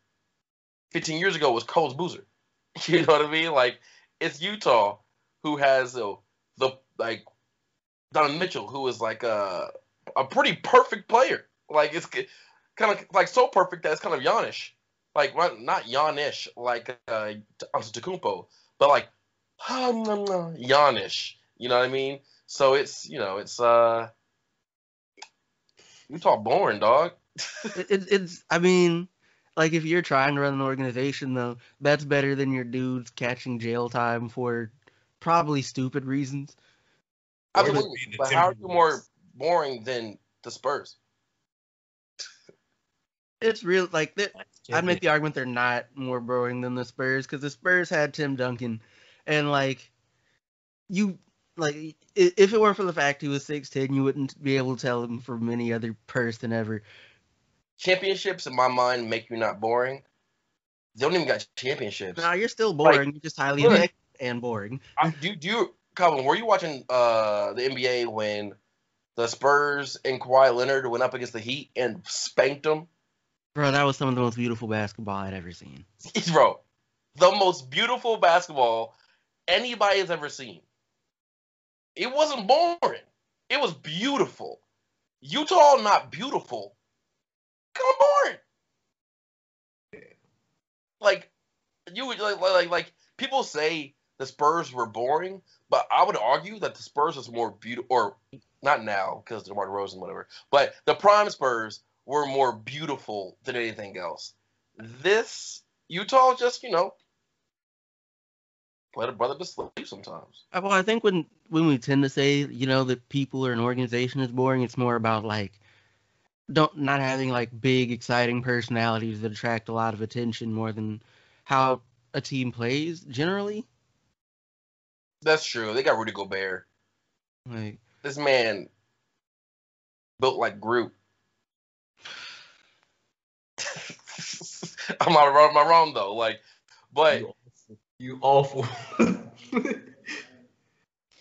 15 years ago was Carlos Boozer. You know what I mean? Like it's Utah who has uh, the like Donovan Mitchell, who is like a a pretty perfect player. Like it's kind of like so perfect that it's kind of Giannish. Like not Giannish like uh, Antetokounmpo, but like Giannish. You know what I mean? So it's you know it's uh Utah boring, dog. It, it's I mean like if you're trying to run an organization though, that's better than your dudes catching jail time for probably stupid reasons. Absolutely. But how are you more boring than the Spurs? It's real like I'd make the argument they're not more boring than the Spurs because the Spurs had Tim Duncan, and like you like if it weren't for the fact he was six ten, you wouldn't be able to tell him from any other person ever. Championships in my mind make you not boring. They don't even got championships. No, you're still boring. Like, you're just highly effective and boring. I, do do you, Calvin? Were you watching uh the NBA when the Spurs and Kawhi Leonard went up against the Heat and spanked them? Bro, that was some of the most beautiful basketball I'd ever seen. Bro, the most beautiful basketball anybody has ever seen. It wasn't boring. It was beautiful. Utah not beautiful. Kind of boring. Like you would like like like people say the Spurs were boring, but I would argue that the Spurs was more beautiful, or not now because DeMar DeRozan, whatever. But the prime Spurs were more beautiful than anything else. This Utah just you know let a brother to sleep sometimes. Well, I think when when we tend to say you know that people or an organization is boring, it's more about like don't not having like big exciting personalities that attract a lot of attention more than how a team plays generally. That's true. They got Rudy Gobert. Like this man built like Groot. I'm not wrong. Am I wrong though? Like, but you awful.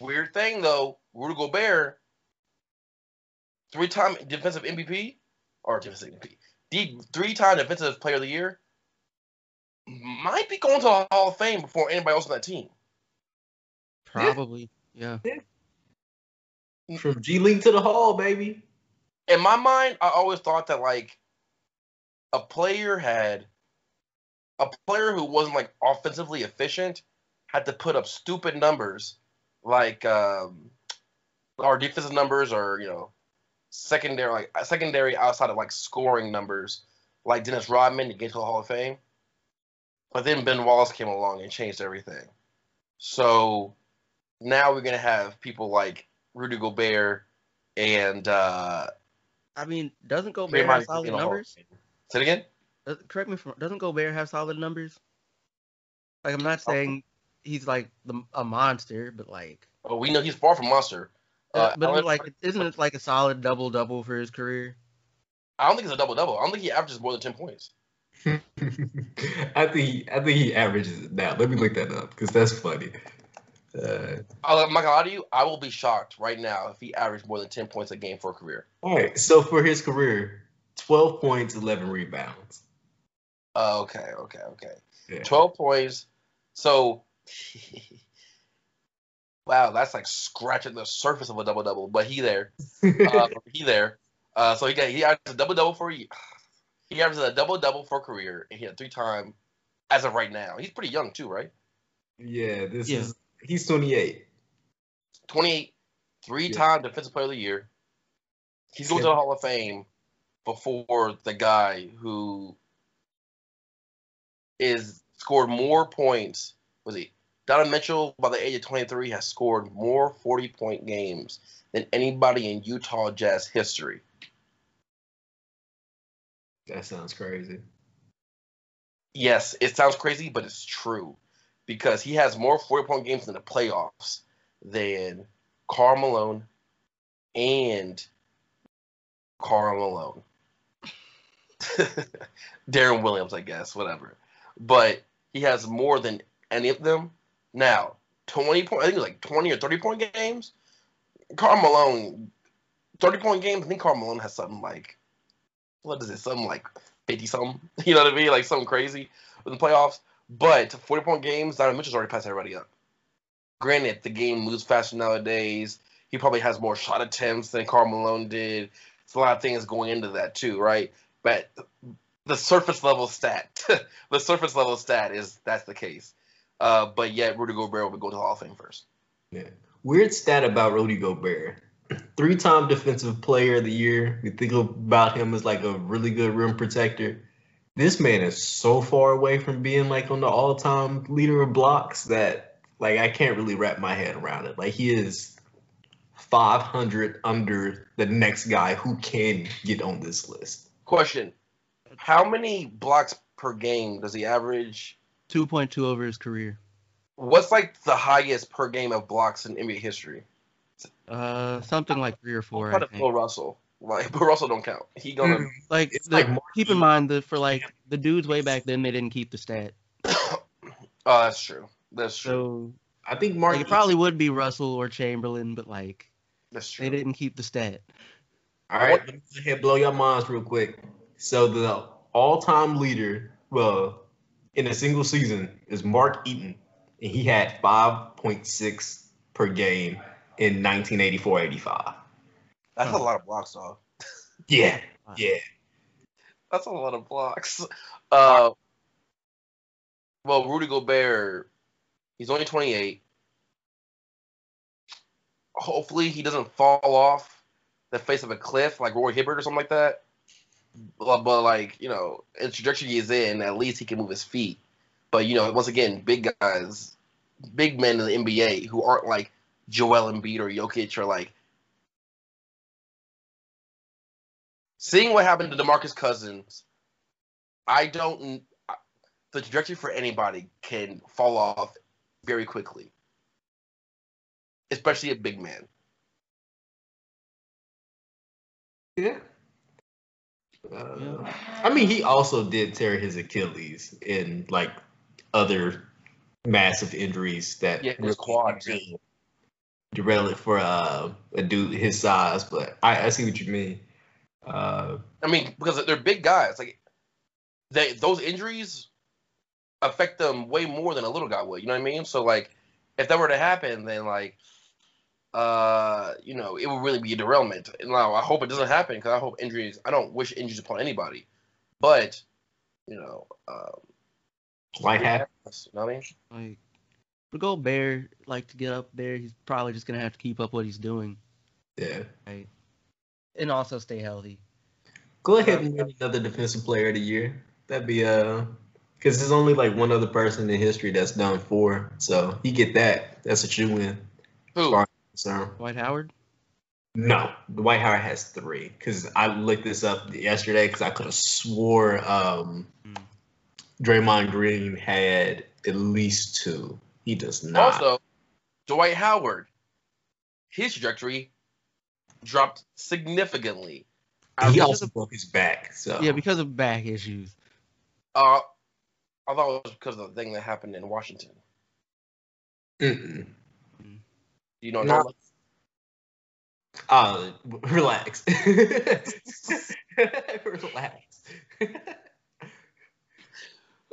Weird thing though, Rudy Gobert, three-time defensive MVP or defensive MVP, three-time defensive player of the year, might be going to the Hall of Fame before anybody else on that team. Probably, yeah. yeah. From G League to the Hall, baby. In my mind, I always thought that like a player had a player who wasn't like offensively efficient had to put up stupid numbers like um, our defensive numbers or you know secondary like secondary outside of like scoring numbers like Dennis Rodman to get to the Hall of Fame. But then Ben Wallace came along and changed everything. So now we're gonna have people like Rudy Gobert and uh I mean, doesn't Gobert have solid numbers? Say it again. Uh, correct me if doesn't Gobert have solid numbers? Like I'm not saying he's like the, a monster, but like. Oh, we know he's far from monster. Uh, but like, isn't it like a solid double double for his career? I don't think it's a double double. I don't think he averages more than ten points. I think I think he averages it now. Let me look that up because that's funny. Uh, I'm not gonna lie to you. I will be shocked right now if he averaged more than ten points a game for a career. all right, so for his career, twelve points, eleven rebounds. Uh, okay, okay, okay. Yeah. Twelve points. So, wow, that's like scratching the surface of a double double. But he there. Uh, he there. Uh, so he got he averaged a double double for a. He averages a double double for career, and he had three time as of right now. He's pretty young too, right? yeah, this Yeah. is he's twenty eight. 28, three time defensive player of the year. He's going to the Hall of Fame before the guy who is scored more points. Was he? Donovan Mitchell, by the age of 23, has scored more 40 point games than anybody in Utah Jazz history. That sounds crazy. Yes, it sounds crazy, but it's true because he has more 40 point games in the playoffs than Karl Malone and Karl Malone. Deron Williams, I guess, whatever. But he has more than any of them. Now, 20 point, I think it was like 20 or 30 point games. Karl Malone, 30 point games, I think Karl Malone has something like, what is it, something like 50 something? You know what I mean? Like something crazy in the playoffs. But 40 point games, Donovan Mitchell's already passed everybody up. Granted, the game moves faster nowadays. He probably has more shot attempts than Karl Malone did. It's a lot of things going into that too, right? But the surface level stat, the surface level stat is that's the case. Uh, but yet Rudy Gobert would go to the Hall of Fame first. Yeah. Weird stat about Rudy Gobert. Three-time defensive player of the year. We think about him as like a really good rim protector. This man is so far away from being like on the all-time leader of blocks that like I can't really wrap my head around it. Like he is 500 under the next guy who can get on this list. Question: How many blocks per game does he average? 2.2 over his career. What's like the highest per game of blocks in NBA history? Uh, something like three or four. Try I to think. Bill Russell. Like Bill Russell don't count. He gonna. Like, It's the- like more- keep in mind that for like the dudes way back then, they didn't keep the stat. oh, that's true. That's true. So I think Mark like, it probably would be Russell or Chamberlain, but like That's true. they didn't keep the stat. All right, let me go blow your minds real quick. So the all-time leader, well, in a single season is Mark Eaton, and he had 5.6 per game in 1984-85. That's a lot of blocks, dog. Yeah, yeah. That's a lot of blocks. Uh, well, Rudy Gobert, he's only 28. Hopefully, he doesn't fall off the face of a cliff like Roy Hibbert or something like that. But, like you know, in the trajectory in, at least he can move his feet. But you know, once again, big guys, big men in the NBA who aren't like Joel Embiid or Jokic or like seeing what happened to DeMarcus Cousins, I don't. The trajectory for anybody can fall off very quickly, especially a big man. Yeah. Uh, I mean, he also did tear his Achilles in like other massive injuries that Yeah, his quad. derail it for uh, a dude his size. But I, I see what you mean. Uh, I mean, because they're big guys. Like they those injuries affect them way more than a little guy would. You know what I mean? So like, if that were to happen, then like, uh, you know, it would really be a derailment. And now I hope it doesn't happen because I hope injuries. I don't wish injuries upon anybody, but you know, um, might happen. You know what I mean? Like for Gobert, like to get up there, he's probably just gonna have to keep up what he's doing, Yeah. right? And also stay healthy. Go ahead and win another defensive player of the year. That'd be uh, because there's only like one other person in history that's done four. So you get that. That's a true win. Who? So Dwight Howard. no, Dwight Howard has three. Because I looked this up yesterday because I could have swore um, Hmm. Draymond Green had at least two. He does not. Also, Dwight Howard, his trajectory dropped significantly he also of- broke his back. So Yeah, because of back issues. Uh, I thought it was because of the thing that happened in Washington. Mm-mm. You don't No. know? Uh, relax. relax.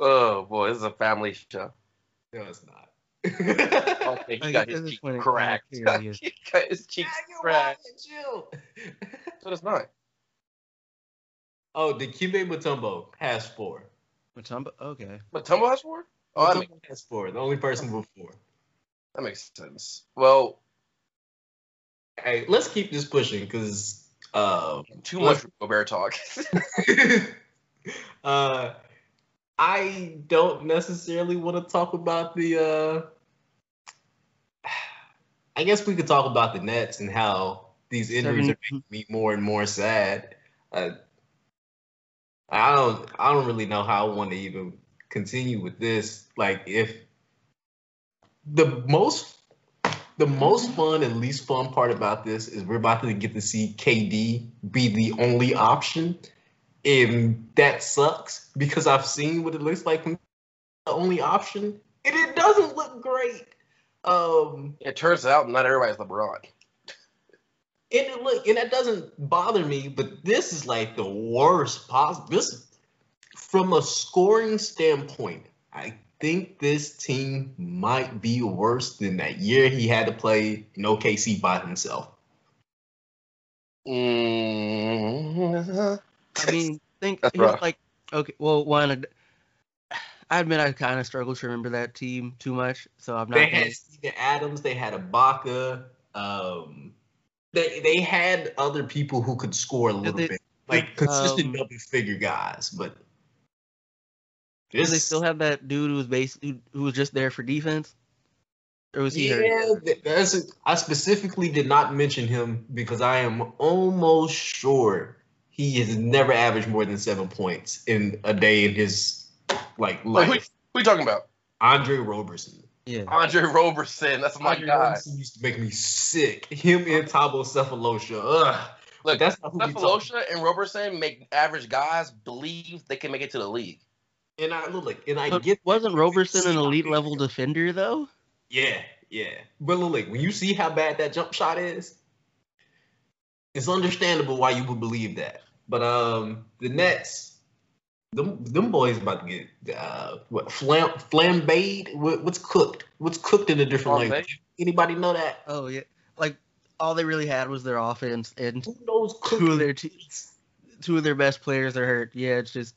Oh boy, this is a family show. no, it's not. Okay, he Like, got his this cheek cracked. he got his cheeks Yeah, you're cracked. chill. So it's not. Oh, the Dikembe Mutombo has four. Mutombo. Okay. But Tumble has four? Oh, that, Mutombo make, has four. The only person with four. that makes sense. Well, Hey, let's keep this pushing because uh, too Well- much Gobert talk. uh, I don't necessarily want to talk about the. Uh, I guess we could talk about the Nets and how these injuries are making me more and more sad. Uh, I don't. I don't really know how I want to even continue with this. Like, if the most, the most fun and least fun part about this is we're about to get to see KD be the only option, and that sucks because I've seen what it looks like from the only option, and it doesn't look great. Um, it turns out not everybody's LeBron. and it look, and that doesn't bother me, but this is like the worst possible. This, from a scoring standpoint, I think this team might be worse than that year he had to play in OKC by himself. Mm, I mean, think That's rough. like okay. Well, one, I admit I kind of struggle to remember that team too much, so I'm not. They gonna- had Steven Adams, they had Ibaka, um, they they had other people who could score a little they- bit, like consistent um, double figure guys, but Do they still have that dude who was base who, who was just there for defense, or was he? Yeah, th- that's a, I specifically did not mention him because I am almost sure he has never averaged more than seven points in a day in his like Wait, who, life. who you talking about? Andre Roberson. Yeah. Andre Roberson. That's my Andre guy. Roberson used to make me sick. Him and Thabo Sefolosha. Ugh. Look, that's not who we talking. Cephalosha and Roberson make average guys believe they can make it to the league. And I look like, and I But get wasn't Roberson an elite level defender though? Yeah, yeah. But look, like, when you see how bad that jump shot is, it's understandable why you would believe that. But um, the Nets, them them boys about to get uh what flam flambéed? What, what's cooked? What's cooked in a different Flambé? language? Anybody know that? Oh yeah. Like all they really had was their offense, and Who knows two of their te- two of their best players are hurt. Yeah, it's just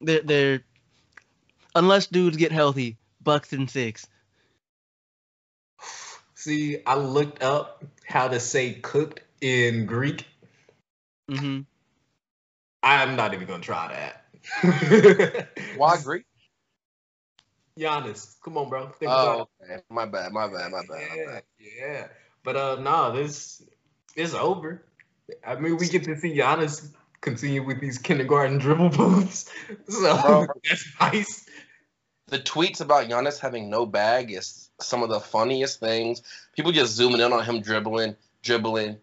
they're, they're unless dudes get healthy, Bucks and six. See, I looked up how to say cooked in Greek. hmm I'm not even gonna try that. Why agree? Giannis, come on, bro. Think about. Oh, okay. My bad. My bad. My bad. My Yeah, bad. yeah. But uh no, this it's over. I mean we get to see Giannis continue with these kindergarten dribble moves. So Bro. that's nice. The tweets about Giannis having no bag is some of the funniest things. People just zooming in on him dribbling, dribbling,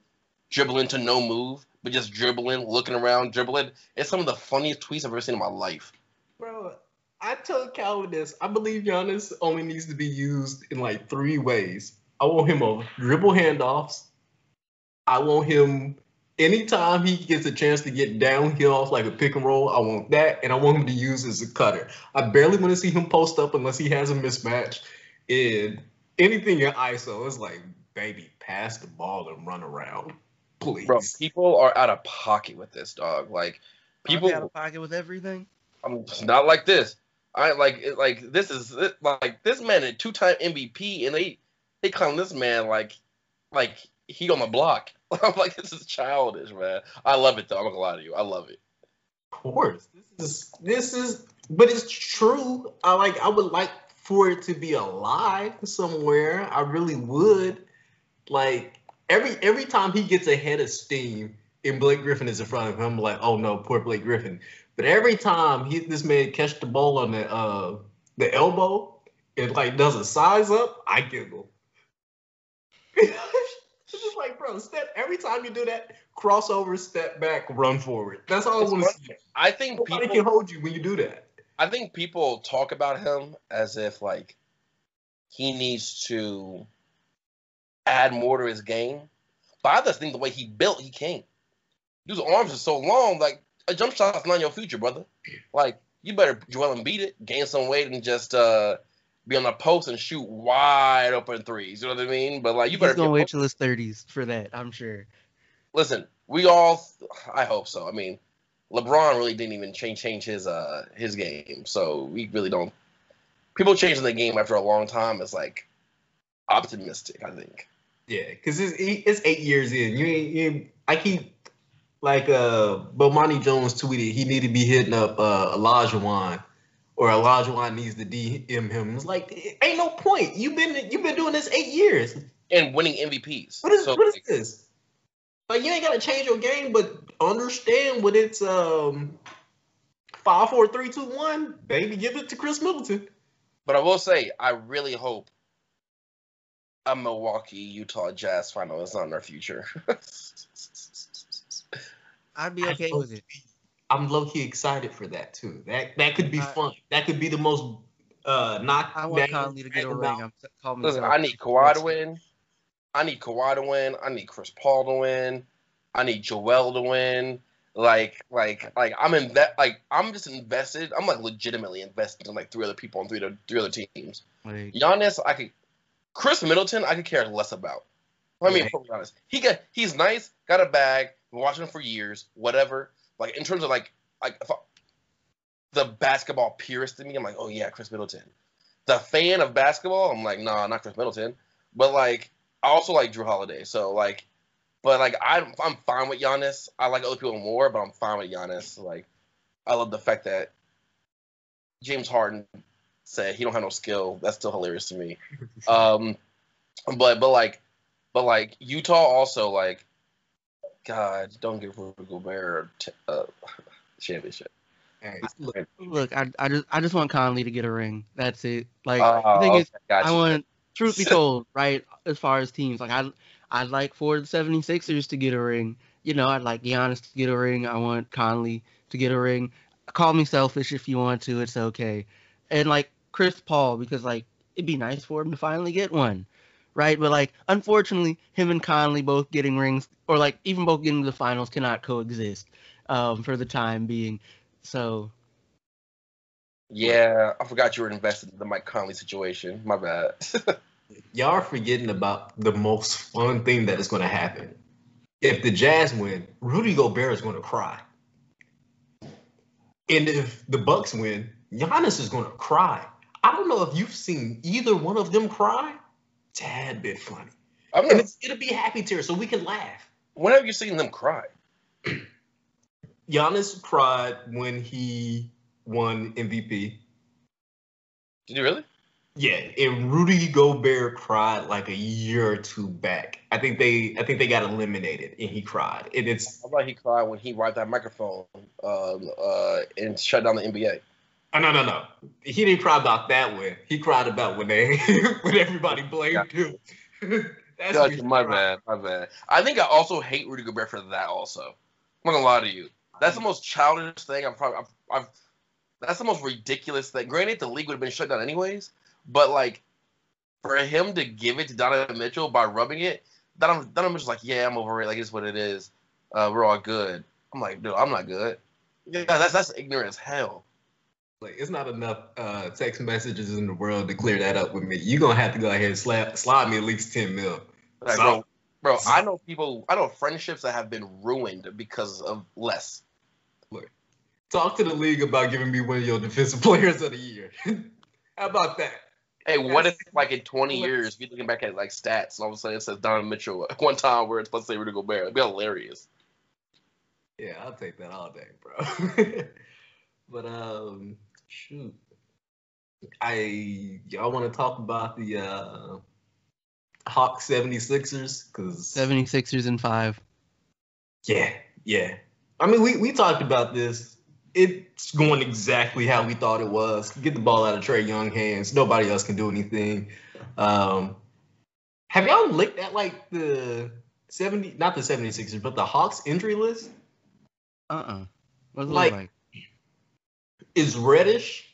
dribbling to no move, but just dribbling, looking around, dribbling. It's some of the funniest tweets I've ever seen in my life. Bro, I told Calvin this. I believe Giannis only needs to be used in like three ways. I want him on dribble handoffs. I want him anytime he gets a chance to get downhill off like a pick and roll, I want that. And I want him to use as a cutter. I barely want to see him post up unless he has a mismatch. And anything in ISO is like, baby, pass the ball and run around. Please. Bro, people are out of pocket with this dog. Like People out of pocket with everything. I'm not like this. I like it, like this is like this man a two time MVP, and they they clown this man like like he on the block. I'm like this is childish, man. I love it though. I'm not gonna lie to you. I love it. Of course. This is this is but it's true. I like I would like for it to be alive somewhere. I really would. Like every every time he gets ahead of steam and Blake Griffin is in front of him, I'm like, oh no, poor Blake Griffin. But every time he this man catch the ball on the uh the elbow and like does a size up, I giggle. bro, step every time you do that, crossover, step back, run forward. That's all I want to see. I think Nobody people can hold you when you do that. I think people talk about him as if like he needs to add more to his game. But I just think the way he built, he can't. Dude's arms are so long, like a jump shot's not your future, brother. Like you better Joel Embiid, gain some weight, and just uh be on the post and shoot wide open threes. You know what I mean? But like you He's better be gonna a wait till his 30s for that. I'm sure. listen, we all I hope so. I mean, LeBron really didn't even change change his uh his game. So we really don't people changing the game after a long time is like optimistic, I think. Yeah, because it's, it's eight years in. You ain't, you I keep like uh Bomani Jones tweeted he need to be hitting up uh Elijah Wan or Elijah Wan needs to DM him. It's like it ain't no point. You've been you've been doing this eight years. And winning MVPs. What is so what is like, this? Like you ain't gotta change your game, but understand what it's um five, four, three, two, one. Baby, give it to Khris Middleton. but I will say I really hope a Milwaukee Utah Jazz final is not in our future. I'd be okay with it. I'm low key excited for that too. That that could be I- fun. That could be the most uh knock. I want Conley to get a ring. I'm s- calling Listen, I need Kawhi to win. I need Kawhi to win. I need Chris Paul to win. I need Joel to win. Like, like, like I'm in that. Like, I'm just invested. I'm like legitimately invested in like three other people on three other three other teams. Like, Giannis, I could. Khris Middleton, I could care less about. I mean, Yeah. to be honest, he got he's nice, got a bag, been watching him for years, whatever. Like in terms of like like if I, the basketball purist in me, I'm like, oh yeah, Khris Middleton. The fan of basketball, I'm like, nah, not Khris Middleton. But like, I also like Jrue Holiday, so like, but like, I'm I'm fine with Giannis. I like other people more, but I'm fine with Giannis. Like, I love the fact that James Harden said he don't have no skill. That's still hilarious to me. Um, but but like, but like Utah also like, God, don't give Rudy Gobert a t- uh, championship. Hey, look, look, I, I just I just want Conley to get a ring. That's it. Like Oh, the thing is, okay, got I want truth be told, right, as far as teams, like I I'd like for the 76ers to get a ring. You know, I'd like Giannis to get a ring. I want Conley to get a ring. Call me selfish if you want to, it's okay. And like Chris Paul, because like it'd be nice for him to finally get one. Right? But like unfortunately, him and Conley both getting rings or like even both getting to the finals cannot coexist um for the time being. So Yeah, I forgot you were invested in the Mike Conley situation. My bad. y'all are forgetting about the most fun thing that is going to happen. If the Jazz win, Rudy Gobert is going to cry, and if the Bucks win, Giannis is going to cry. I don't know if you've seen either one of them cry. Tad bit funny, I'm and it's, it'll be happy tears, so we can laugh. when have you seen them cry? Giannis cried when he won MVP. Did you really? Yeah, and Rudy Gobert cried like a year or two back. I think they, I think they got eliminated, and he cried. And it's, I thought he cried when he wiped that microphone um, uh, and shut down the NBA. Oh no, no, no, he didn't cry about that one. He cried about when they, when everybody blamed him. That's he my bad, my bad. I think I also hate Rudy Gobert for that. Also, I'm not gonna lie to you. That's the most childish thing. I'm probably, I've, I've that's the most ridiculous thing. Granted, the league would have been shut down anyways, but like for him to give it to Donovan Mitchell by rubbing it, Donovan, Donovan Mitchell's like, yeah, I'm over it. Like it's what it is. Uh, we're all good. I'm like, dude, I'm not good. Yeah, that's that's ignorant as hell. Like, it's not enough uh, text messages in the world to clear that up with me. You're gonna have to go ahead and slap, slide me at least ten mil. Like, So- bro, bro, I know people, I know friendships that have been ruined because of less. Talk to the league about giving me one of your defensive players of the year. How about that? Hey, what if like in 20 Let's- years, we looking back at like stats, and all of a sudden it says Donovan Mitchell at one time where it's supposed to say Rudy Gobert? It'd be hilarious. Yeah, I'll take that all day, bro. but um, shoot, I y'all want to talk about the uh Hawk 76ers because 76ers in five. yeah, yeah. I mean, we we talked about this. It's going exactly how we thought it was. Get the ball out of Trae Young hands. Nobody else can do anything. Um, have y'all looked at like the 70 not the 76ers, but the Hawks injury list Uh-uh. What's it Like- like? Is Reddish,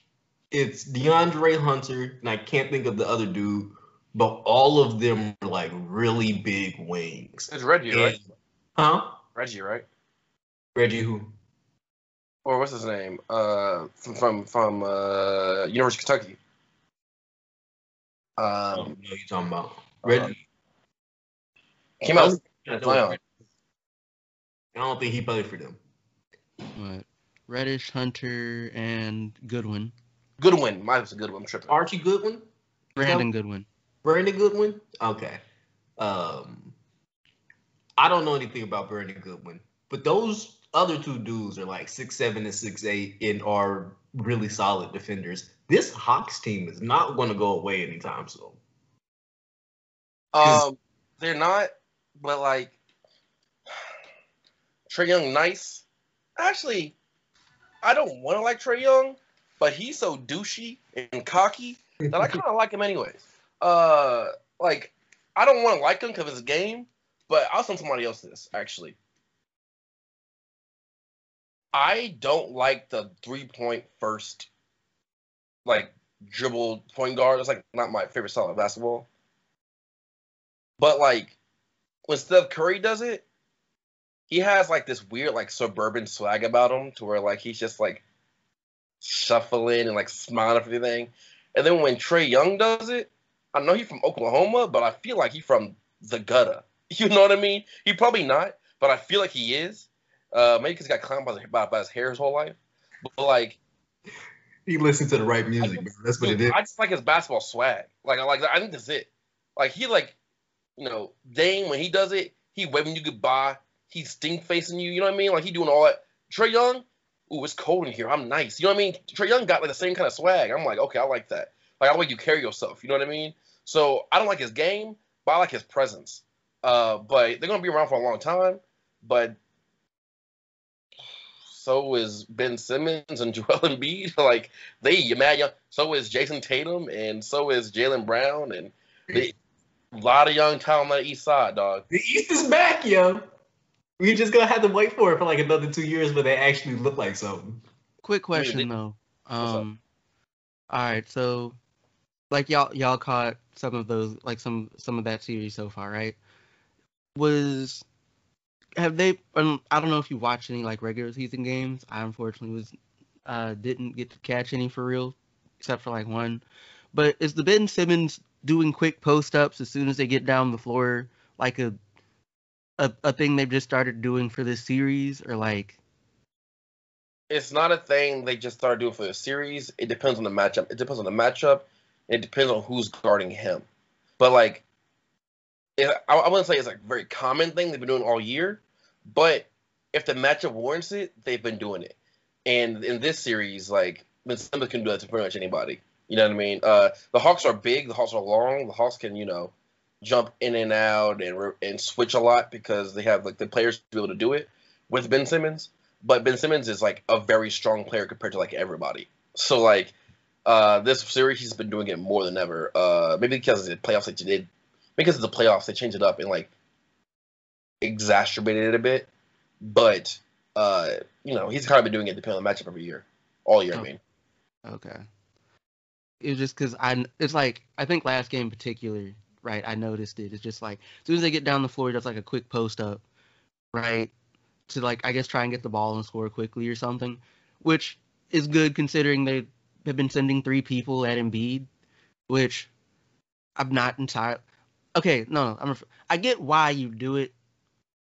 it's DeAndre Hunter, and I can't think of the other dude, but all of them are like really big wings. It's Reggie, right? Huh? Reggie, right? Reggie who? Or what's his name? Uh, from from, from uh, University of Kentucky. I Um, don't know who you're talking about. Reggie. came out. I don't, I don't think he played for them. What? Reddish, Hunter, and Goodwin. Goodwin. Mine was a good one. I'm tripping. Archie Goodwin? Brandon Goodwin. Brandon Goodwin? Okay. Um I don't know anything about Brandon Goodwin, but those other two dudes are like six seven and six eight and are really solid defenders. This Hawks team is not going to go away anytime soon. Um, they're not, but like Trae Young, nice. Actually, I don't want to like Trae Young, but he's so douchey and cocky that I kind of like him anyways. Uh, like I don't want to like him because of his game, but I'll send somebody else this actually. I don't like the three point first, like dribble point guard. It's like not my favorite style of basketball. But like when Steph Curry does it, he has like this weird like suburban swag about him to where like he's just like shuffling and like smiling at everything. And then when Trae Young does it, I know he's from Oklahoma, but I feel like he's from the gutter. You know what I mean? He probably not, but I feel like he is. Uh, maybe because he got clowned by, by, by his hair his whole life. But like, He listens to the right music, bro. That's what it Dude, is. I just like his basketball swag. Like I like I think that's it. Like he like, you know, Dame when he does it, he waving you goodbye. He's stink facing you. You know what I mean? Like he doing all that. Trae Young, ooh, it's cold in here. I'm nice. You know what I mean? Trae Young got like the same kind of swag. I'm like, okay, I like that. Like I like you carry yourself. You know what I mean? So I don't like his game, but I like his presence. Uh, but they're gonna be around for a long time. But so is Ben Simmons and Joel Embiid. like they you mad young. So is Jayson Tatum and so is Jaylen Brown and they, a lot of young talent on the East Side, dog. The East is back, yo. We just gonna have to wait for it for like another two years, but they actually look like something. Quick question they- though. Um, all right, so like y'all y'all caught some of those like some some of that series so far, right? Was have they? Um, I don't know if you watched any like regular season games. I unfortunately was uh didn't get to catch any for real, except for like one. But is the Ben Simmons doing quick post ups as soon as they get down the floor like a a, a thing they've just started doing for this series or like It's not a thing they just started doing for the series. It depends on the matchup. It depends on the matchup. It depends on who's guarding him. But like, it, I, I wouldn't say it's like a very common thing they've been doing all year. But if the matchup warrants it, they've been doing it. And in this series, like Simmons can do that to pretty much anybody. You know what I mean? Uh, the Hawks are big. The Hawks are long. The Hawks can, you know, jump in and out and and switch a lot because they have like the players to be able to do it with Ben Simmons. But Ben Simmons is like a very strong player compared to like everybody. So like uh, this series, he's been doing it more than ever. Uh, maybe because of the playoffs they did, because of the playoffs they changed it up and like exacerbated it a bit. But uh, you know, he's kind of been doing it depending on the matchup every year, all year. I Oh. mean, Okay. It's just because I, it's like I think last game in particular, right? I noticed it. It's just like as soon as they get down the floor, he does like a quick post up, right? To like I guess try and get the ball and score quickly or something, which is good considering they have been sending three people at Embiid, which I'm not entirely. Okay, no, no, I'm. ref- I get why you do it,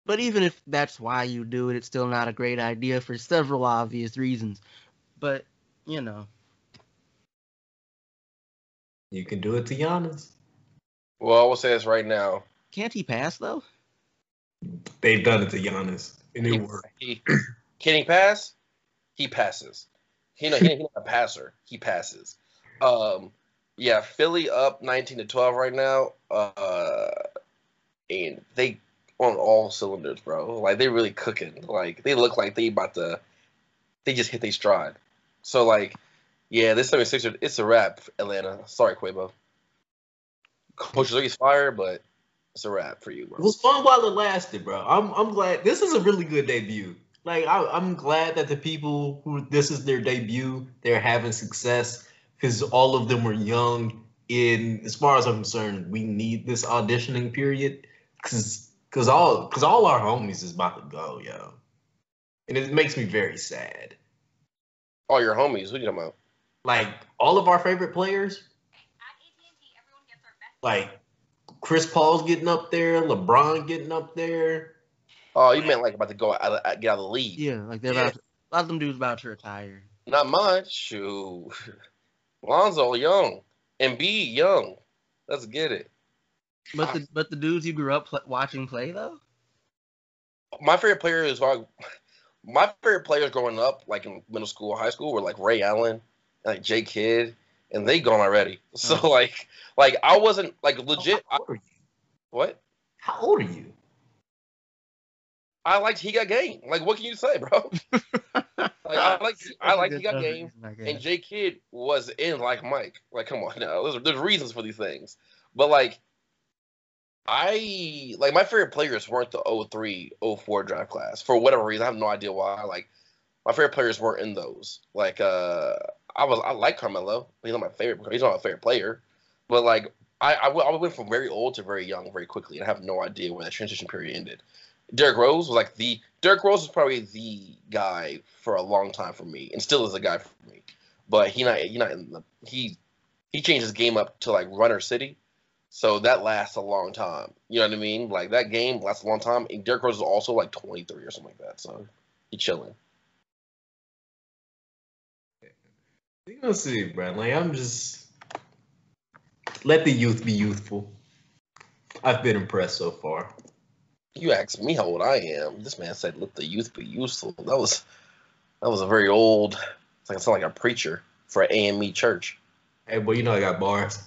but even if that's why you do it, it's still not a great idea for several obvious reasons. But you know. You can do it to Giannis. Well, I will say this right now. Can't he pass though? They've done it to Giannis, and it He, worked. he, can he pass? He passes. He, he, he's not a passer. He passes. Um, yeah, Philly up 19 to 12 right now. Uh, and they on all cylinders, bro. Like they really cooking. Like they look like they about to. They just hit their stride. So like, yeah, this 76er, it's a wrap, Atlanta. Sorry, Quavo. Coach Zuri's fire, but It's a wrap for you, bro. It was fun while it lasted, bro. I'm I'm glad this is a really good debut. Like I, I'm glad that the people who this is their debut, they're having success because all of them were young. In as far as I'm concerned, we need this auditioning period because because all because all our homies is about to go, yo, and it makes me very sad. All your homies. What you talking about? Like all of our favorite players, like Chris Paul's getting up there, LeBron getting up there. Oh, you meant like about to go out, of, get out of the league? Yeah, like they're Yeah. about to, a lot of them dudes about to retire. Not much. Shoot, Lonzo young, and B young. Let's get it. But the but the dudes you grew up pl- watching play though. My favorite player is like my favorite players growing up, like in middle school, high school, were like Ray Allen, like Jay Kidd, and they gone already. So Oh. like, like I wasn't like legit. I, old are you? what? How old are you? I liked he got game. Like, what can you say, bro? Like, I like I like he got game. And J Kidd was in like Mike. Like, come on now. There's, there's reasons for these things. But like I like my favorite players weren't the 03, 04 draft class. For whatever reason. I have no idea why. Like my favorite players weren't in those. Like uh I was I like Carmelo. He's not my favorite he's not my favorite player. But like I, I went from very old to very young very quickly and I have no idea when that transition period ended. Derrick Rose was like the Derrick Rose was probably the guy for a long time for me, and still is a guy for me. But he not he not in the, he he changed his game up to like runner city, so that lasts a long time. You know what I mean? Like that game lasts a long time. And Derrick Rose is also like 23 or something like that, so he's chilling. You gonna see, bro. Like I'm just let the youth be youthful. I've been impressed so far. You asked me how old I am. This man said, "Let the youth be useful." That was that was a very old. It's like I sound like a preacher for an AME church. Hey, boy, you know I got bars.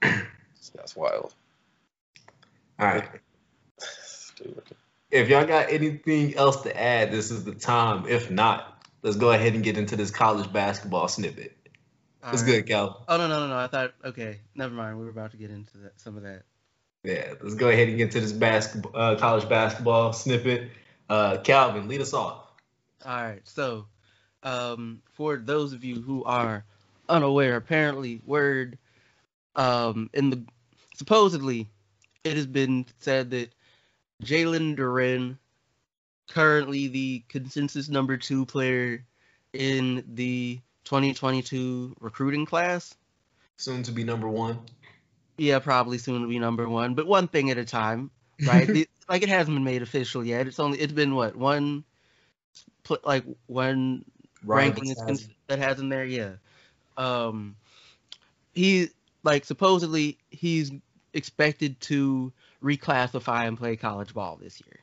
That's wild. All right. If y'all got anything else to add, this is the time. If not, let's go ahead and get into this college basketball snippet. It's good, Cal. Oh no no no no! I thought okay, never mind. We were about to get into that some of that. Yeah, let's go ahead and get to this basketball, uh, college basketball snippet. Uh, Calvin, lead us off. All right, so um, for those of you who are unaware, apparently, word um, in the supposedly it has been said that Jalen Duren, currently the consensus number two player in the 2022 recruiting class. Soon to be number one. Yeah, probably soon to be number one, but one thing at a time, right? The- like it hasn't been made official yet. It's only it's been what one, like one ranking is Rivals that has him there. Yeah. Um, he like supposedly he's expected to reclassify and play college ball this year.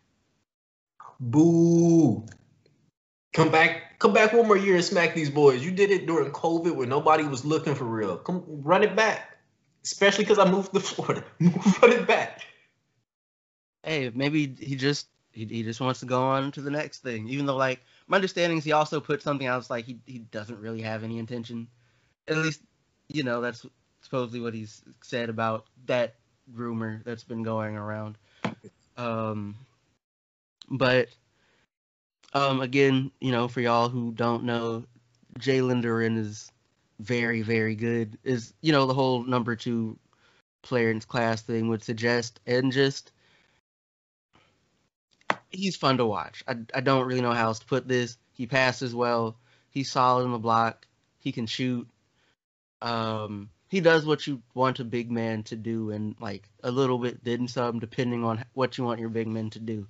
Boo. Come back, come back one more year and smack these boys. You did it during COVID when nobody was looking for real. Come run it back. Especially because I moved to Florida. run it back. Hey, maybe he just he, he just wants to go on to the next thing. Even though like my understanding is he also put something else like he he doesn't really have any intention. At least you know that's supposedly what he's said about that rumor that's been going around. Um, but um, again, you know, for y'all who don't know, Jalen Duren is very, very good. Is you know the whole number two player in his class thing would suggest, and just he's fun to watch. I I don't really know how else to put this. He passes well. He's solid in the block. He can shoot. Um, he does what you want a big man to do, and like a little bit then some, depending on what you want your big men to do.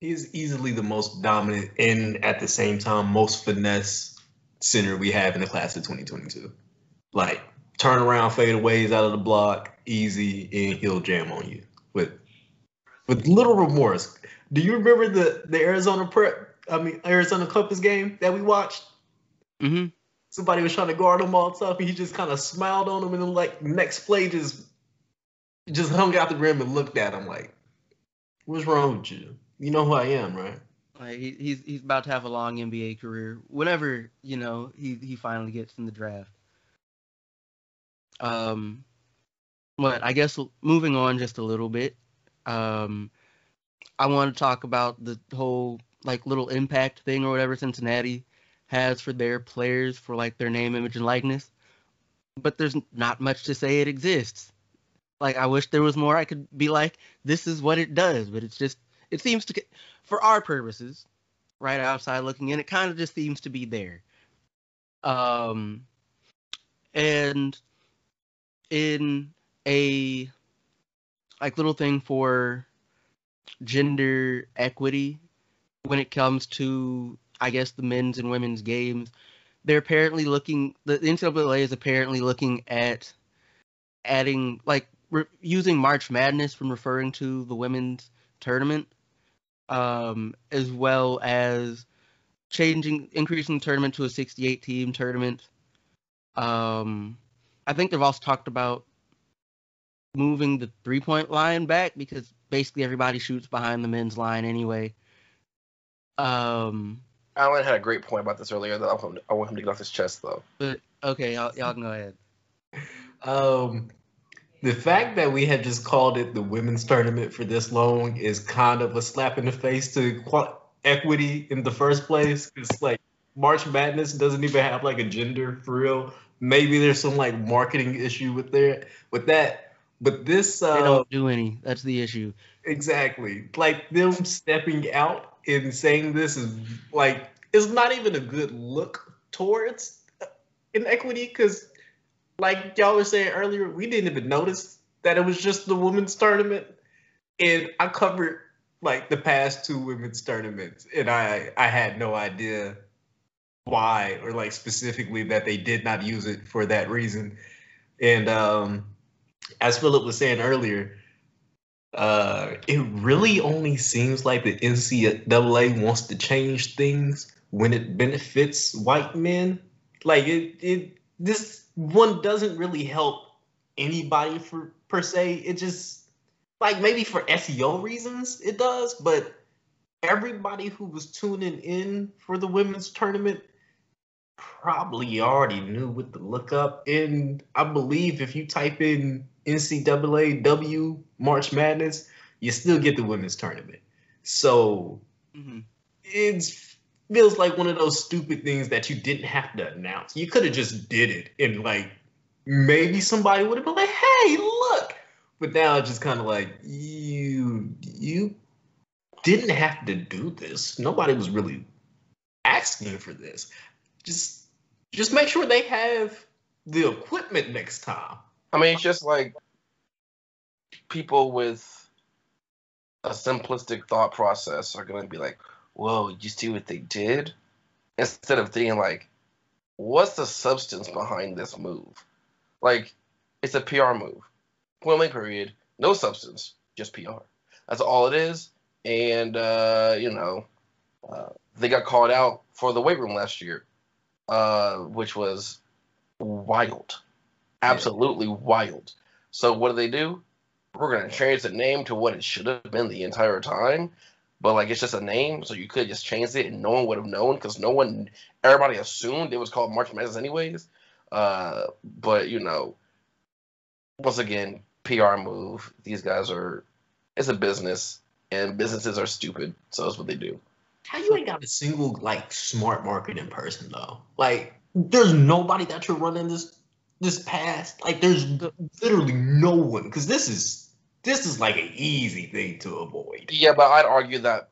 He's easily the most dominant and at the same time most finesse center we have in the class of 2022. Like turn around fadeaways out of the block, easy, and he'll jam on you with with little remorse. Do you remember the the Arizona prep? I mean Arizona Clippers game that we watched? hmm Somebody was trying to guard him all tough, and he just kind of smiled on him, and then like next play just just hung out the rim and looked at him like, "What's wrong with you? You know who I am, right?" Like he, he's he's about to have a long NBA career. Whenever you know he he finally gets in the draft. Um, but I guess moving on just a little bit. Um, I want to talk about the whole like little impact thing or whatever Cincinnati has for their players for like their name, image, and likeness. But there's not much to say it exists. Like I wish there was more I could be like, this is what it does, but it's just it seems to for our purposes, right outside looking in, it kind of just seems to be there. Um and in a like little thing for gender equity when it comes to I guess the men's and women's games. They're apparently looking the NCAA is apparently looking at adding like re- using March Madness from referring to the women's tournament, um, as well as changing increasing the tournament to a 68 team tournament. Um, I think they've also talked about moving the three point line back because basically everybody shoots behind the men's line anyway. Um, Allen had a great point about this earlier that I want him, I want him to get off his chest though. but okay, y'all, y'all can go ahead. Um, the fact that we had just called it the women's tournament for this long is kind of a slap in the face to qu- equity in the first place. Because like March Madness doesn't even have like a gender for real. Maybe there's some like marketing issue with there with that. But this They uh, don't do any. That's the issue. Exactly. Like them stepping out and saying this is like it's not even a good look towards inequity because like y'all were saying earlier, we didn't even notice that it was just the women's tournament. And I covered like the past two women's tournaments and I I had no idea why or like specifically that they did not use it for that reason. And um as Philip was saying earlier, uh, it really only seems like the NCAA wants to change things when it benefits white men. Like it, it this one doesn't really help anybody for per se. It just like maybe for SEO reasons it does, but everybody who was tuning in for the women's tournament probably already knew what to look up. And I believe if you type in NCAA W March Madness, you still get the women's tournament. So hmm it feels like one of those stupid things that you didn't have to announce. You could have just did it and like maybe somebody would have been like, "Hey, look." But now it's just kind of like you you didn't have to do this. Nobody was really asking for this. Just just make sure they have the equipment next time. I mean, it's just like people with a simplistic thought process are gonna be like, "Whoa, you see what they did?" Instead of thinking like, "What's the substance behind this move?" Like, it's a PR move. Point blank period. No substance, just PR. That's all it is. And uh, you know, uh, they got called out for the weight room last year, uh, which was wild, absolutely wild. So what do they do? We're gonna change the name to what it should have been the entire time, but like it's just a name, so you could just change it and no one would have known because no one, everybody assumed it was called March Madness anyways. Uh, but you know, once again, PR move. These guys are, it's a business, and businesses are stupid, so that's what they do. How you ain't got a single like smart marketing person though? Like, there's nobody that you're running this this past. Like, there's literally no one because this is this is like an easy thing to avoid. Yeah, but I'd argue that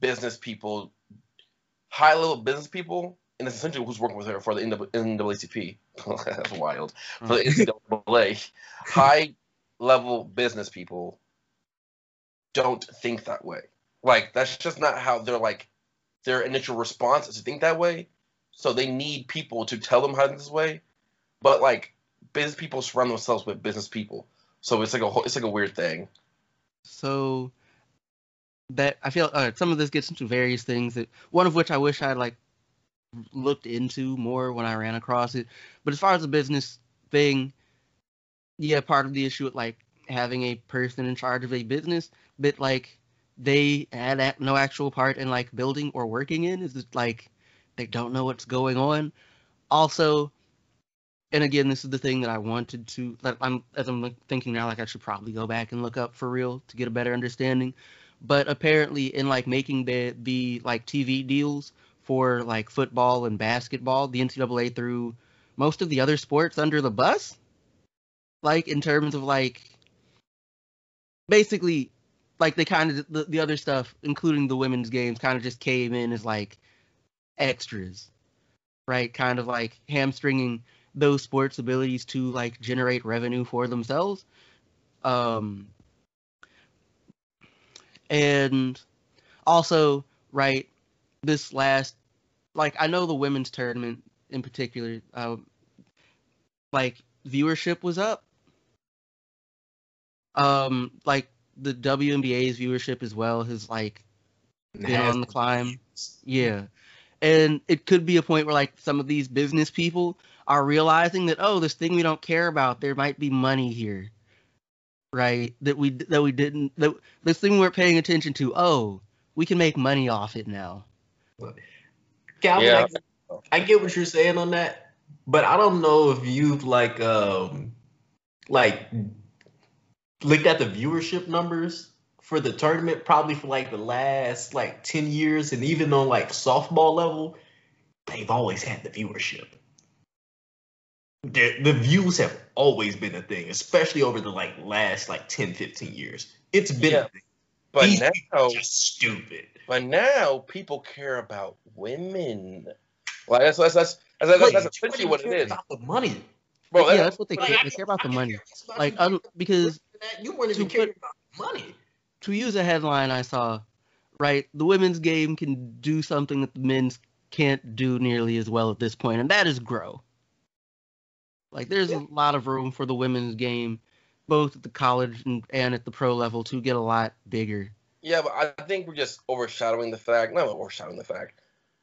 business people, high level business people, and it's essentially who's working with her for the NAACP. That's wild. For the hmm. NCAA, high level business people don't think that way. Like that's just not how they're like. Their initial response is to think that way, so they need people to tell them how to think this way. But like business people surround themselves with business people, so it's like a it's like a weird thing. So that I feel uh, some of this gets into various things that one of which I wish I like looked into more when I ran across it. But as far as the business thing, yeah, part of the issue with like having a person in charge of a business, but like they had no actual part in like building or working in is it like they don't know what's going on. Also, and again, this is the thing that I wanted to Like, I'm as I'm thinking now, like I should probably go back and look up for real to get a better understanding. But apparently, in like making the the like TV deals for like football and basketball, the NCAA threw most of the other sports under the bus. Like in terms of like basically like they kind of the, the other stuff, including the women's games, kind of just came in as like extras, right? Kind of like hamstringing those sports abilities to like generate revenue for themselves. Um, and also, right, this last, like, I know the women's tournament in particular, uh, like, viewership was up. Um, like, the WNBA's viewership as well has, like, been on the climb. Yeah. And it could be a point where, like, some of these business people are realizing that oh, this thing we don't care about, there might be money here, right? That we that we didn't that this thing we weren't paying attention to. Oh, we can make money off it now. Calvin, yeah. I, I get what you're saying on that, but I don't know if you've like um like looked at the viewership numbers for the tournament probably for like the last like 10 years and even on like softball level they've always had the viewership the, the views have always been a thing, especially over the like last like 10, 15 years. It's been yeah. But These now, just stupid. But now people care about women. Like that's that's that's that's, that's, that's essentially what it is. About the money. Bro, yeah, that's what they care. They care about the money. Like, um, because you weren't even caring about money. To use a headline I saw, right, the women's game can do something that the men's can't do nearly as well at this point, and that is grow. Like there's yeah. a lot of room for the women's game, both at the college and, and at the pro level, to get a lot bigger. Yeah, but I think we're just overshadowing the fact. Not overshadowing the fact.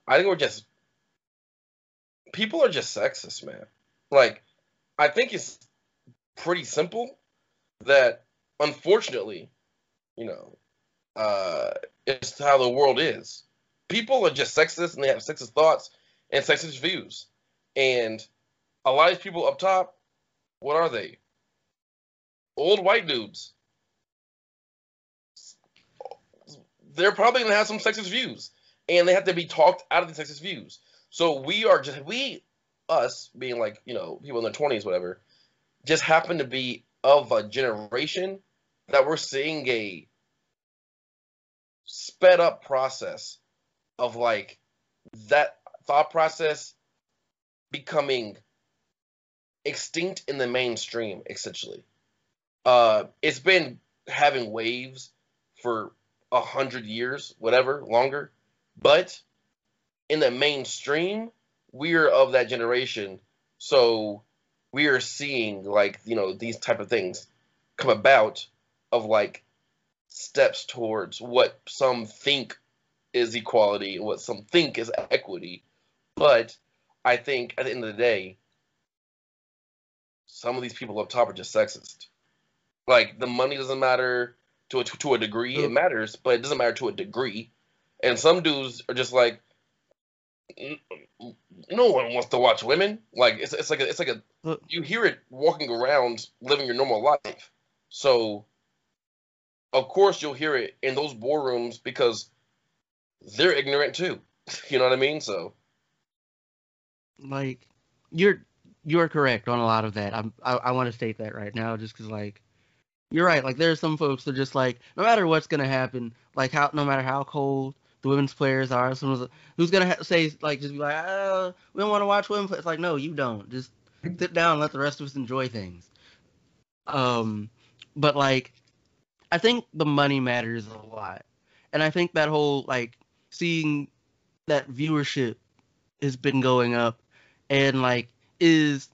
I think we're just people are just sexist, man. Like, I think it's pretty simple that unfortunately, you know, uh, it's how the world is. People are just sexist and they have sexist thoughts and sexist views. And a lot of people up top, what are they? Old white dudes. They're probably gonna have some sexist views, and they have to be talked out of the sexist views. So we are just we, us being like you know people in their twenties, whatever, just happen to be of a generation that we're seeing a sped up process of like that thought process becoming extinct in the mainstream, essentially. Uh, it's been having waves for a hundred years, whatever, longer. But in the mainstream, we're of that generation, so we are seeing like you know these type of things come about of like steps towards what some think is equality what some think is equity. But I think at the end of the day, some of these people up top are just sexist. Like the money doesn't matter to a to a degree. It matters, but it doesn't matter to a degree. And some dudes are just like, no one wants to watch women. Like it's it's like a, it's like a you hear it walking around living your normal life. So of course you'll hear it in those boardrooms because they're ignorant too. You know what I mean? So like you're you're correct on a lot of that. I'm, I, I want to state that right now, just because like you're right. Like there are some folks that are just like no matter what's gonna happen, like how no matter how cold the women's players are, someone's who's gonna ha- say like just be like, uh, we don't want to watch women. It's like no, you don't. Just sit down, and let the rest of us enjoy things. Um, but like I think the money matters a lot, and I think that whole like seeing that viewership has been going up, and like is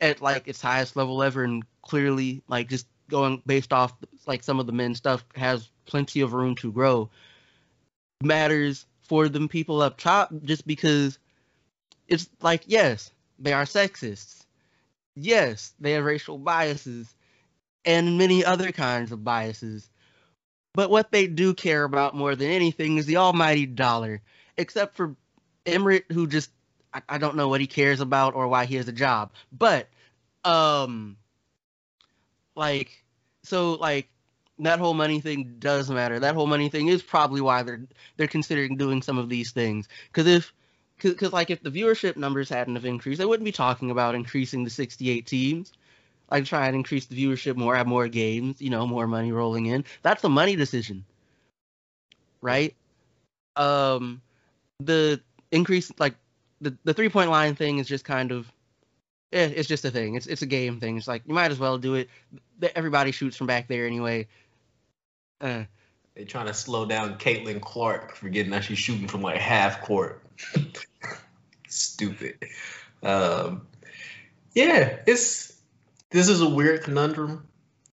at like its highest level ever and clearly like just going based off like some of the men stuff has plenty of room to grow. Matters for them people up top just because it's like yes they are sexists. Yes they have racial biases and many other kinds of biases. But what they do care about more than anything is the almighty dollar except for Emmert who just I, I don't know what he cares about or why he has a job. But um like so like that whole money thing does matter. That whole money thing is probably why they're they're considering doing some of these things. Because if because like if the viewership numbers hadn't have increased, they wouldn't be talking about increasing the 68 teams. Like try and increase the viewership more, have more games, you know, more money rolling in. That's a money decision, right? Um, the increase like the three point line thing is just kind of eh, it's just a thing. It's it's a game thing. It's like you might as well do it. Everybody shoots from back there anyway. Uh, They're trying to slow down Caitlin Clark, forgetting that she's shooting from like half court. Stupid. Um, yeah, it's this is a weird conundrum.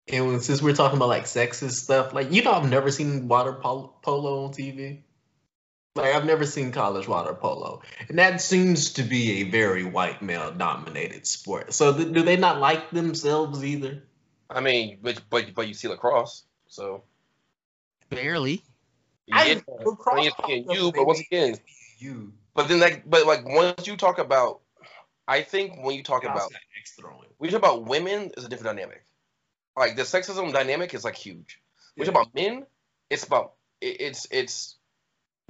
And since we're talking about like sexist stuff, like you know, I've never seen water polo on TV. Like I've never seen college water polo, and that seems to be a very white male dominated sport. So th- do they not like themselves either? I mean, but but but you see lacrosse, so barely. I- yeah, lacrosse I mean, popped it's up you, and but once again, You but then like, but like once you talk about, I think when you talk about outside X throwing. talk about women, is a different dynamic. Like the sexism dynamic is like huge. When you Yeah. talk about men, it's about it, it's it's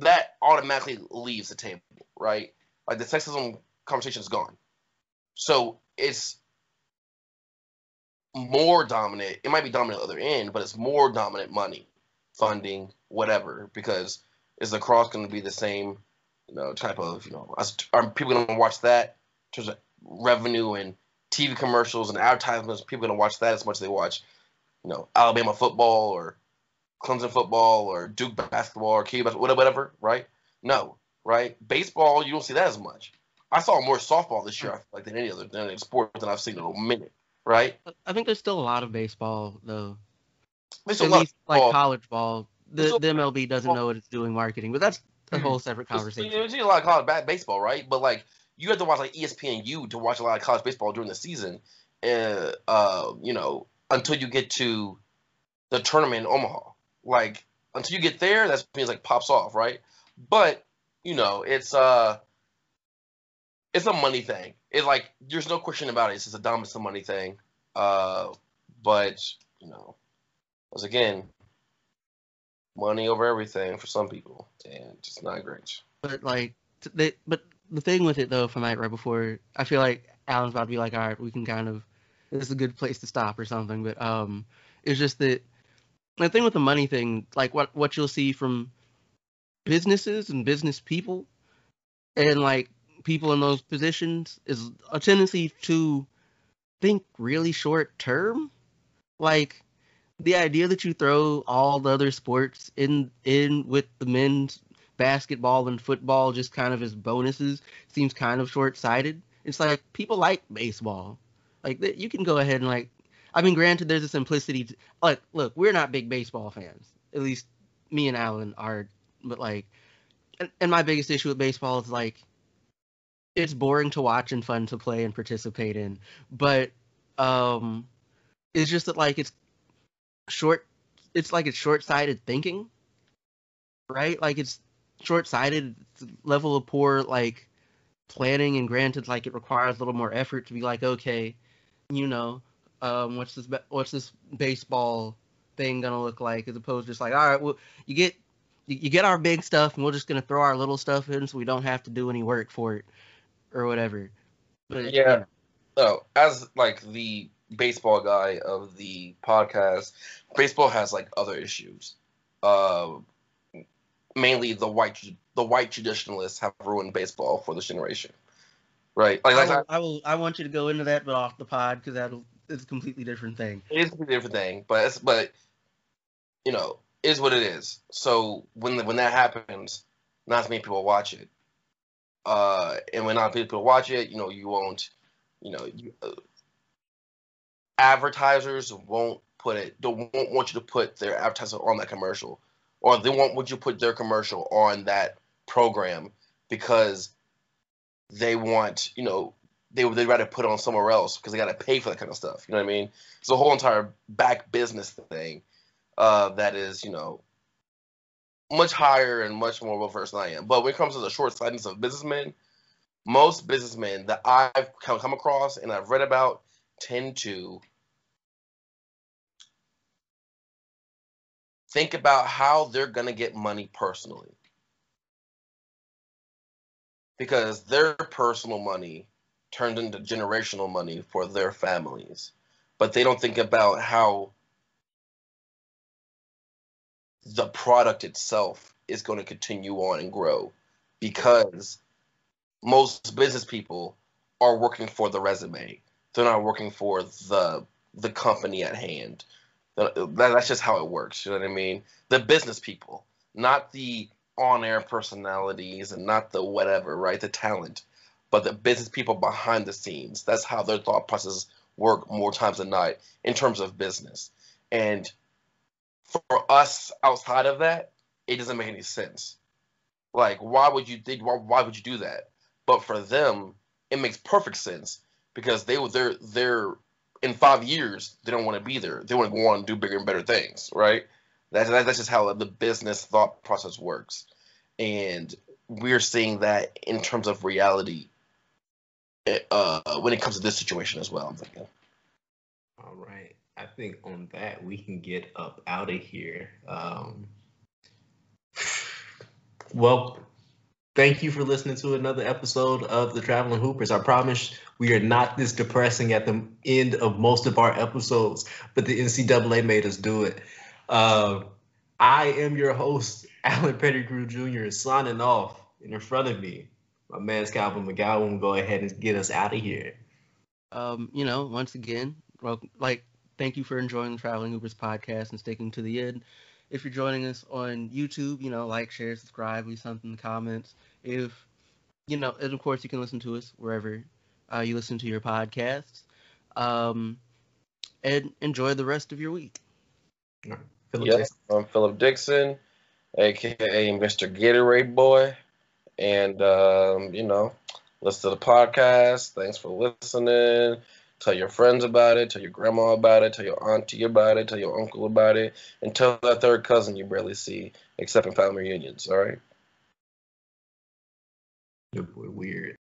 that automatically leaves the table, right? Like the sexism conversation is gone. So it's more dominant. It might be dominant the other end, but it's more dominant money, funding, whatever. Because is lacrosse going to be the same, you know, type of you know? Are people going to watch that in terms of revenue and TV commercials and advertisements? People going to watch that as much as they watch, you know, Alabama football or Clemson football or Duke basketball or KU basketball, whatever, right? No, right? Baseball, you don't see that as much. I saw more softball this year, I feel like, than any other than any sport than I've seen in a minute, right? I think there's still a lot of baseball though. There's At least like football. college ball. The, the MLB doesn't know what it's doing marketing, but that's a whole separate There's- conversation. There's a lot of college ba- baseball, right? But like you have to watch like ESPNU to watch a lot of college baseball during the season, uh, uh, you know, until you get to the tournament in Omaha. Like until you get there, that's it like pops off, right? But you know, it's uh, it's a money thing. It's like there's no question about it. It's just a dominance of money thing. Uh, but you know, once again, money over everything for some people, and it's not great. But like, they, but the thing with it though, from like right before, I feel like Allen's about to be like, all right, we can kind of, this is a good place to stop or something. But um, it's just that the thing with the money thing, like what what you'll see from businesses and business people, and like people in those positions, is a tendency to think really short term. Like the idea that you throw all the other sports in in with the men's basketball and football just kind of as bonuses seems kind of short-sighted. It's like people like baseball. Like you can go ahead and like I mean granted there's a simplicity to, like look, we're not big baseball fans. At least me and Allen are but like and, and my biggest issue with baseball is like it's boring to watch and fun to play and participate in. But um it's just that like it's short it's like it's short-sighted thinking right like it's short-sighted level of poor like planning and granted like it requires a little more effort to be like okay you know um what's this what's this baseball thing gonna look like as opposed to just like all right well you get you, you get our big stuff and we're just gonna throw our little stuff in so we don't have to do any work for it or whatever but Yeah. know, No, as like the baseball guy of the podcast, baseball has like other issues. Uh, mainly the white the white traditionalists have ruined baseball for this generation, right? Like, I, will, I will I want you to go into that but off the pod because that'll it's a completely different thing it is a different thing, but it's but you know is what it is. So when when that happens, not as many people watch it. Uh, and when not many people watch it, you know you won't, you know, you, uh, advertisers won't put it. Don't won't want you to put their advertisement on that commercial, or they won't want you to put their commercial on that program because they want you know they would they'd rather put it on somewhere else because they got to pay for that kind of stuff. You know what I mean? It's a whole entire back business thing uh, that is you know much higher and much more well versed than I am. But when it comes to the short sightedness of businessmen, most businessmen that I've come across and I've read about tend to think about how they're going to get money personally. Because their personal money turns into generational money for their families. But they don't think about how the product itself is going to continue on and grow because most business people are working for the resume. They're not working for the the company at hand. That's just how it works. You know what I mean? The business people, not the on-air personalities and not the whatever, right? The talent, but the business people behind the scenes. That's how their thought processes work more times than not in terms of business. And for us outside of that, it doesn't make any sense. Like, why would you think? Why, why would you do that? But for them, it makes perfect sense because they they're they're in five years they don't want to be there. They want to go on and do bigger and better things, right? That's that's just how the business thought process works, and we're seeing that in terms of reality. Uh, when it comes to this situation as well, I'm thinking. All right. I think on that we can get up out of here. Um, well, thank you for listening to another episode of the Traveling Hoopers. I promise we are not this depressing at the end of most of our episodes, but the NCAA made us do it. Uh, I am your host, Allen Pettigrew Jr., signing off. And in front of me, my man's Calvin McGowan. Go ahead and get us out of here. Um, you know, once again, well, like Thank you for enjoying the Traveling Hoopers podcast and sticking to the end. If you're joining us on YouTube, you know, like, share, subscribe, leave something in the comments. If, you know, and of course, you can listen to us wherever uh, you listen to your podcasts. Um, and enjoy the rest of your week. Yes, I'm Philip Dixon, aka Mr. Gatorade Boy. And, um, you know, listen to the podcast. Thanks for listening. Tell your friends about it. Tell your grandma about it. Tell your auntie about it. Tell your uncle about it. And tell that third cousin you barely see, except in family reunions. All right. Your boy weird.